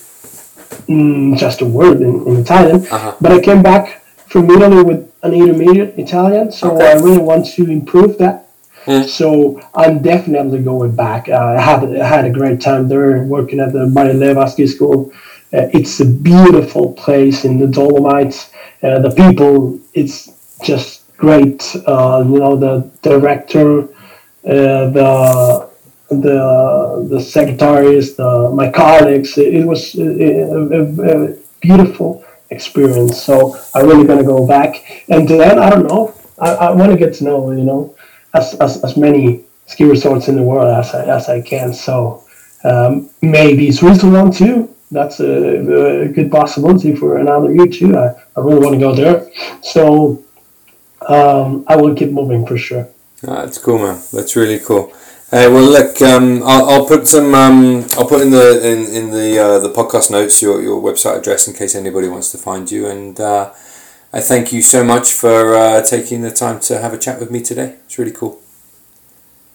mm, just a word in, in Italian. Uh-huh. But I came back from Italy with an intermediate Italian, so Okay. I really want to improve that. Hmm. So I'm definitely going back. Uh, I had I had a great time there working at the Marilleva Ski School. Uh, it's a beautiful place in the Dolomites. Uh, the people, it's just great. Uh, you know, the director, uh, the the the secretaries, the my colleagues. It, it was a, a, a beautiful experience. So I'm really gonna go back, and then I don't know. I, I want to get to know you know as, as, as many ski resorts in the world as I, as I can. So um, maybe Switzerland too. That's a, a good possibility for another year too. I, I really want to go there. So um, I will keep moving for sure. Ah, that's cool, man. That's really cool. Hey, well, look, um, I'll, I'll put some, um, I'll put in the in, in the uh, the podcast notes your, your website address in case anybody wants to find you. And uh, I thank you so much for uh, taking the time to have a chat with me today. It's really cool.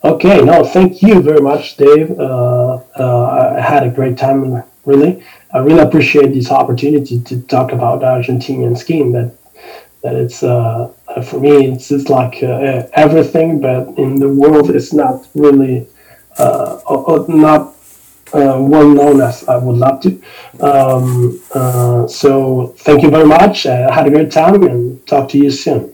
Okay, no, thank you very much, Dave. Uh, uh, I had a great time, really. I really appreciate this opportunity to talk about the Argentinian scheme. That that it's uh, for me, it's just like uh, everything, but in the world, it's not really uh, uh, uh, not uh, well known as I would love to. Um, uh, so, thank you very much. I had a great time, and talk to you soon.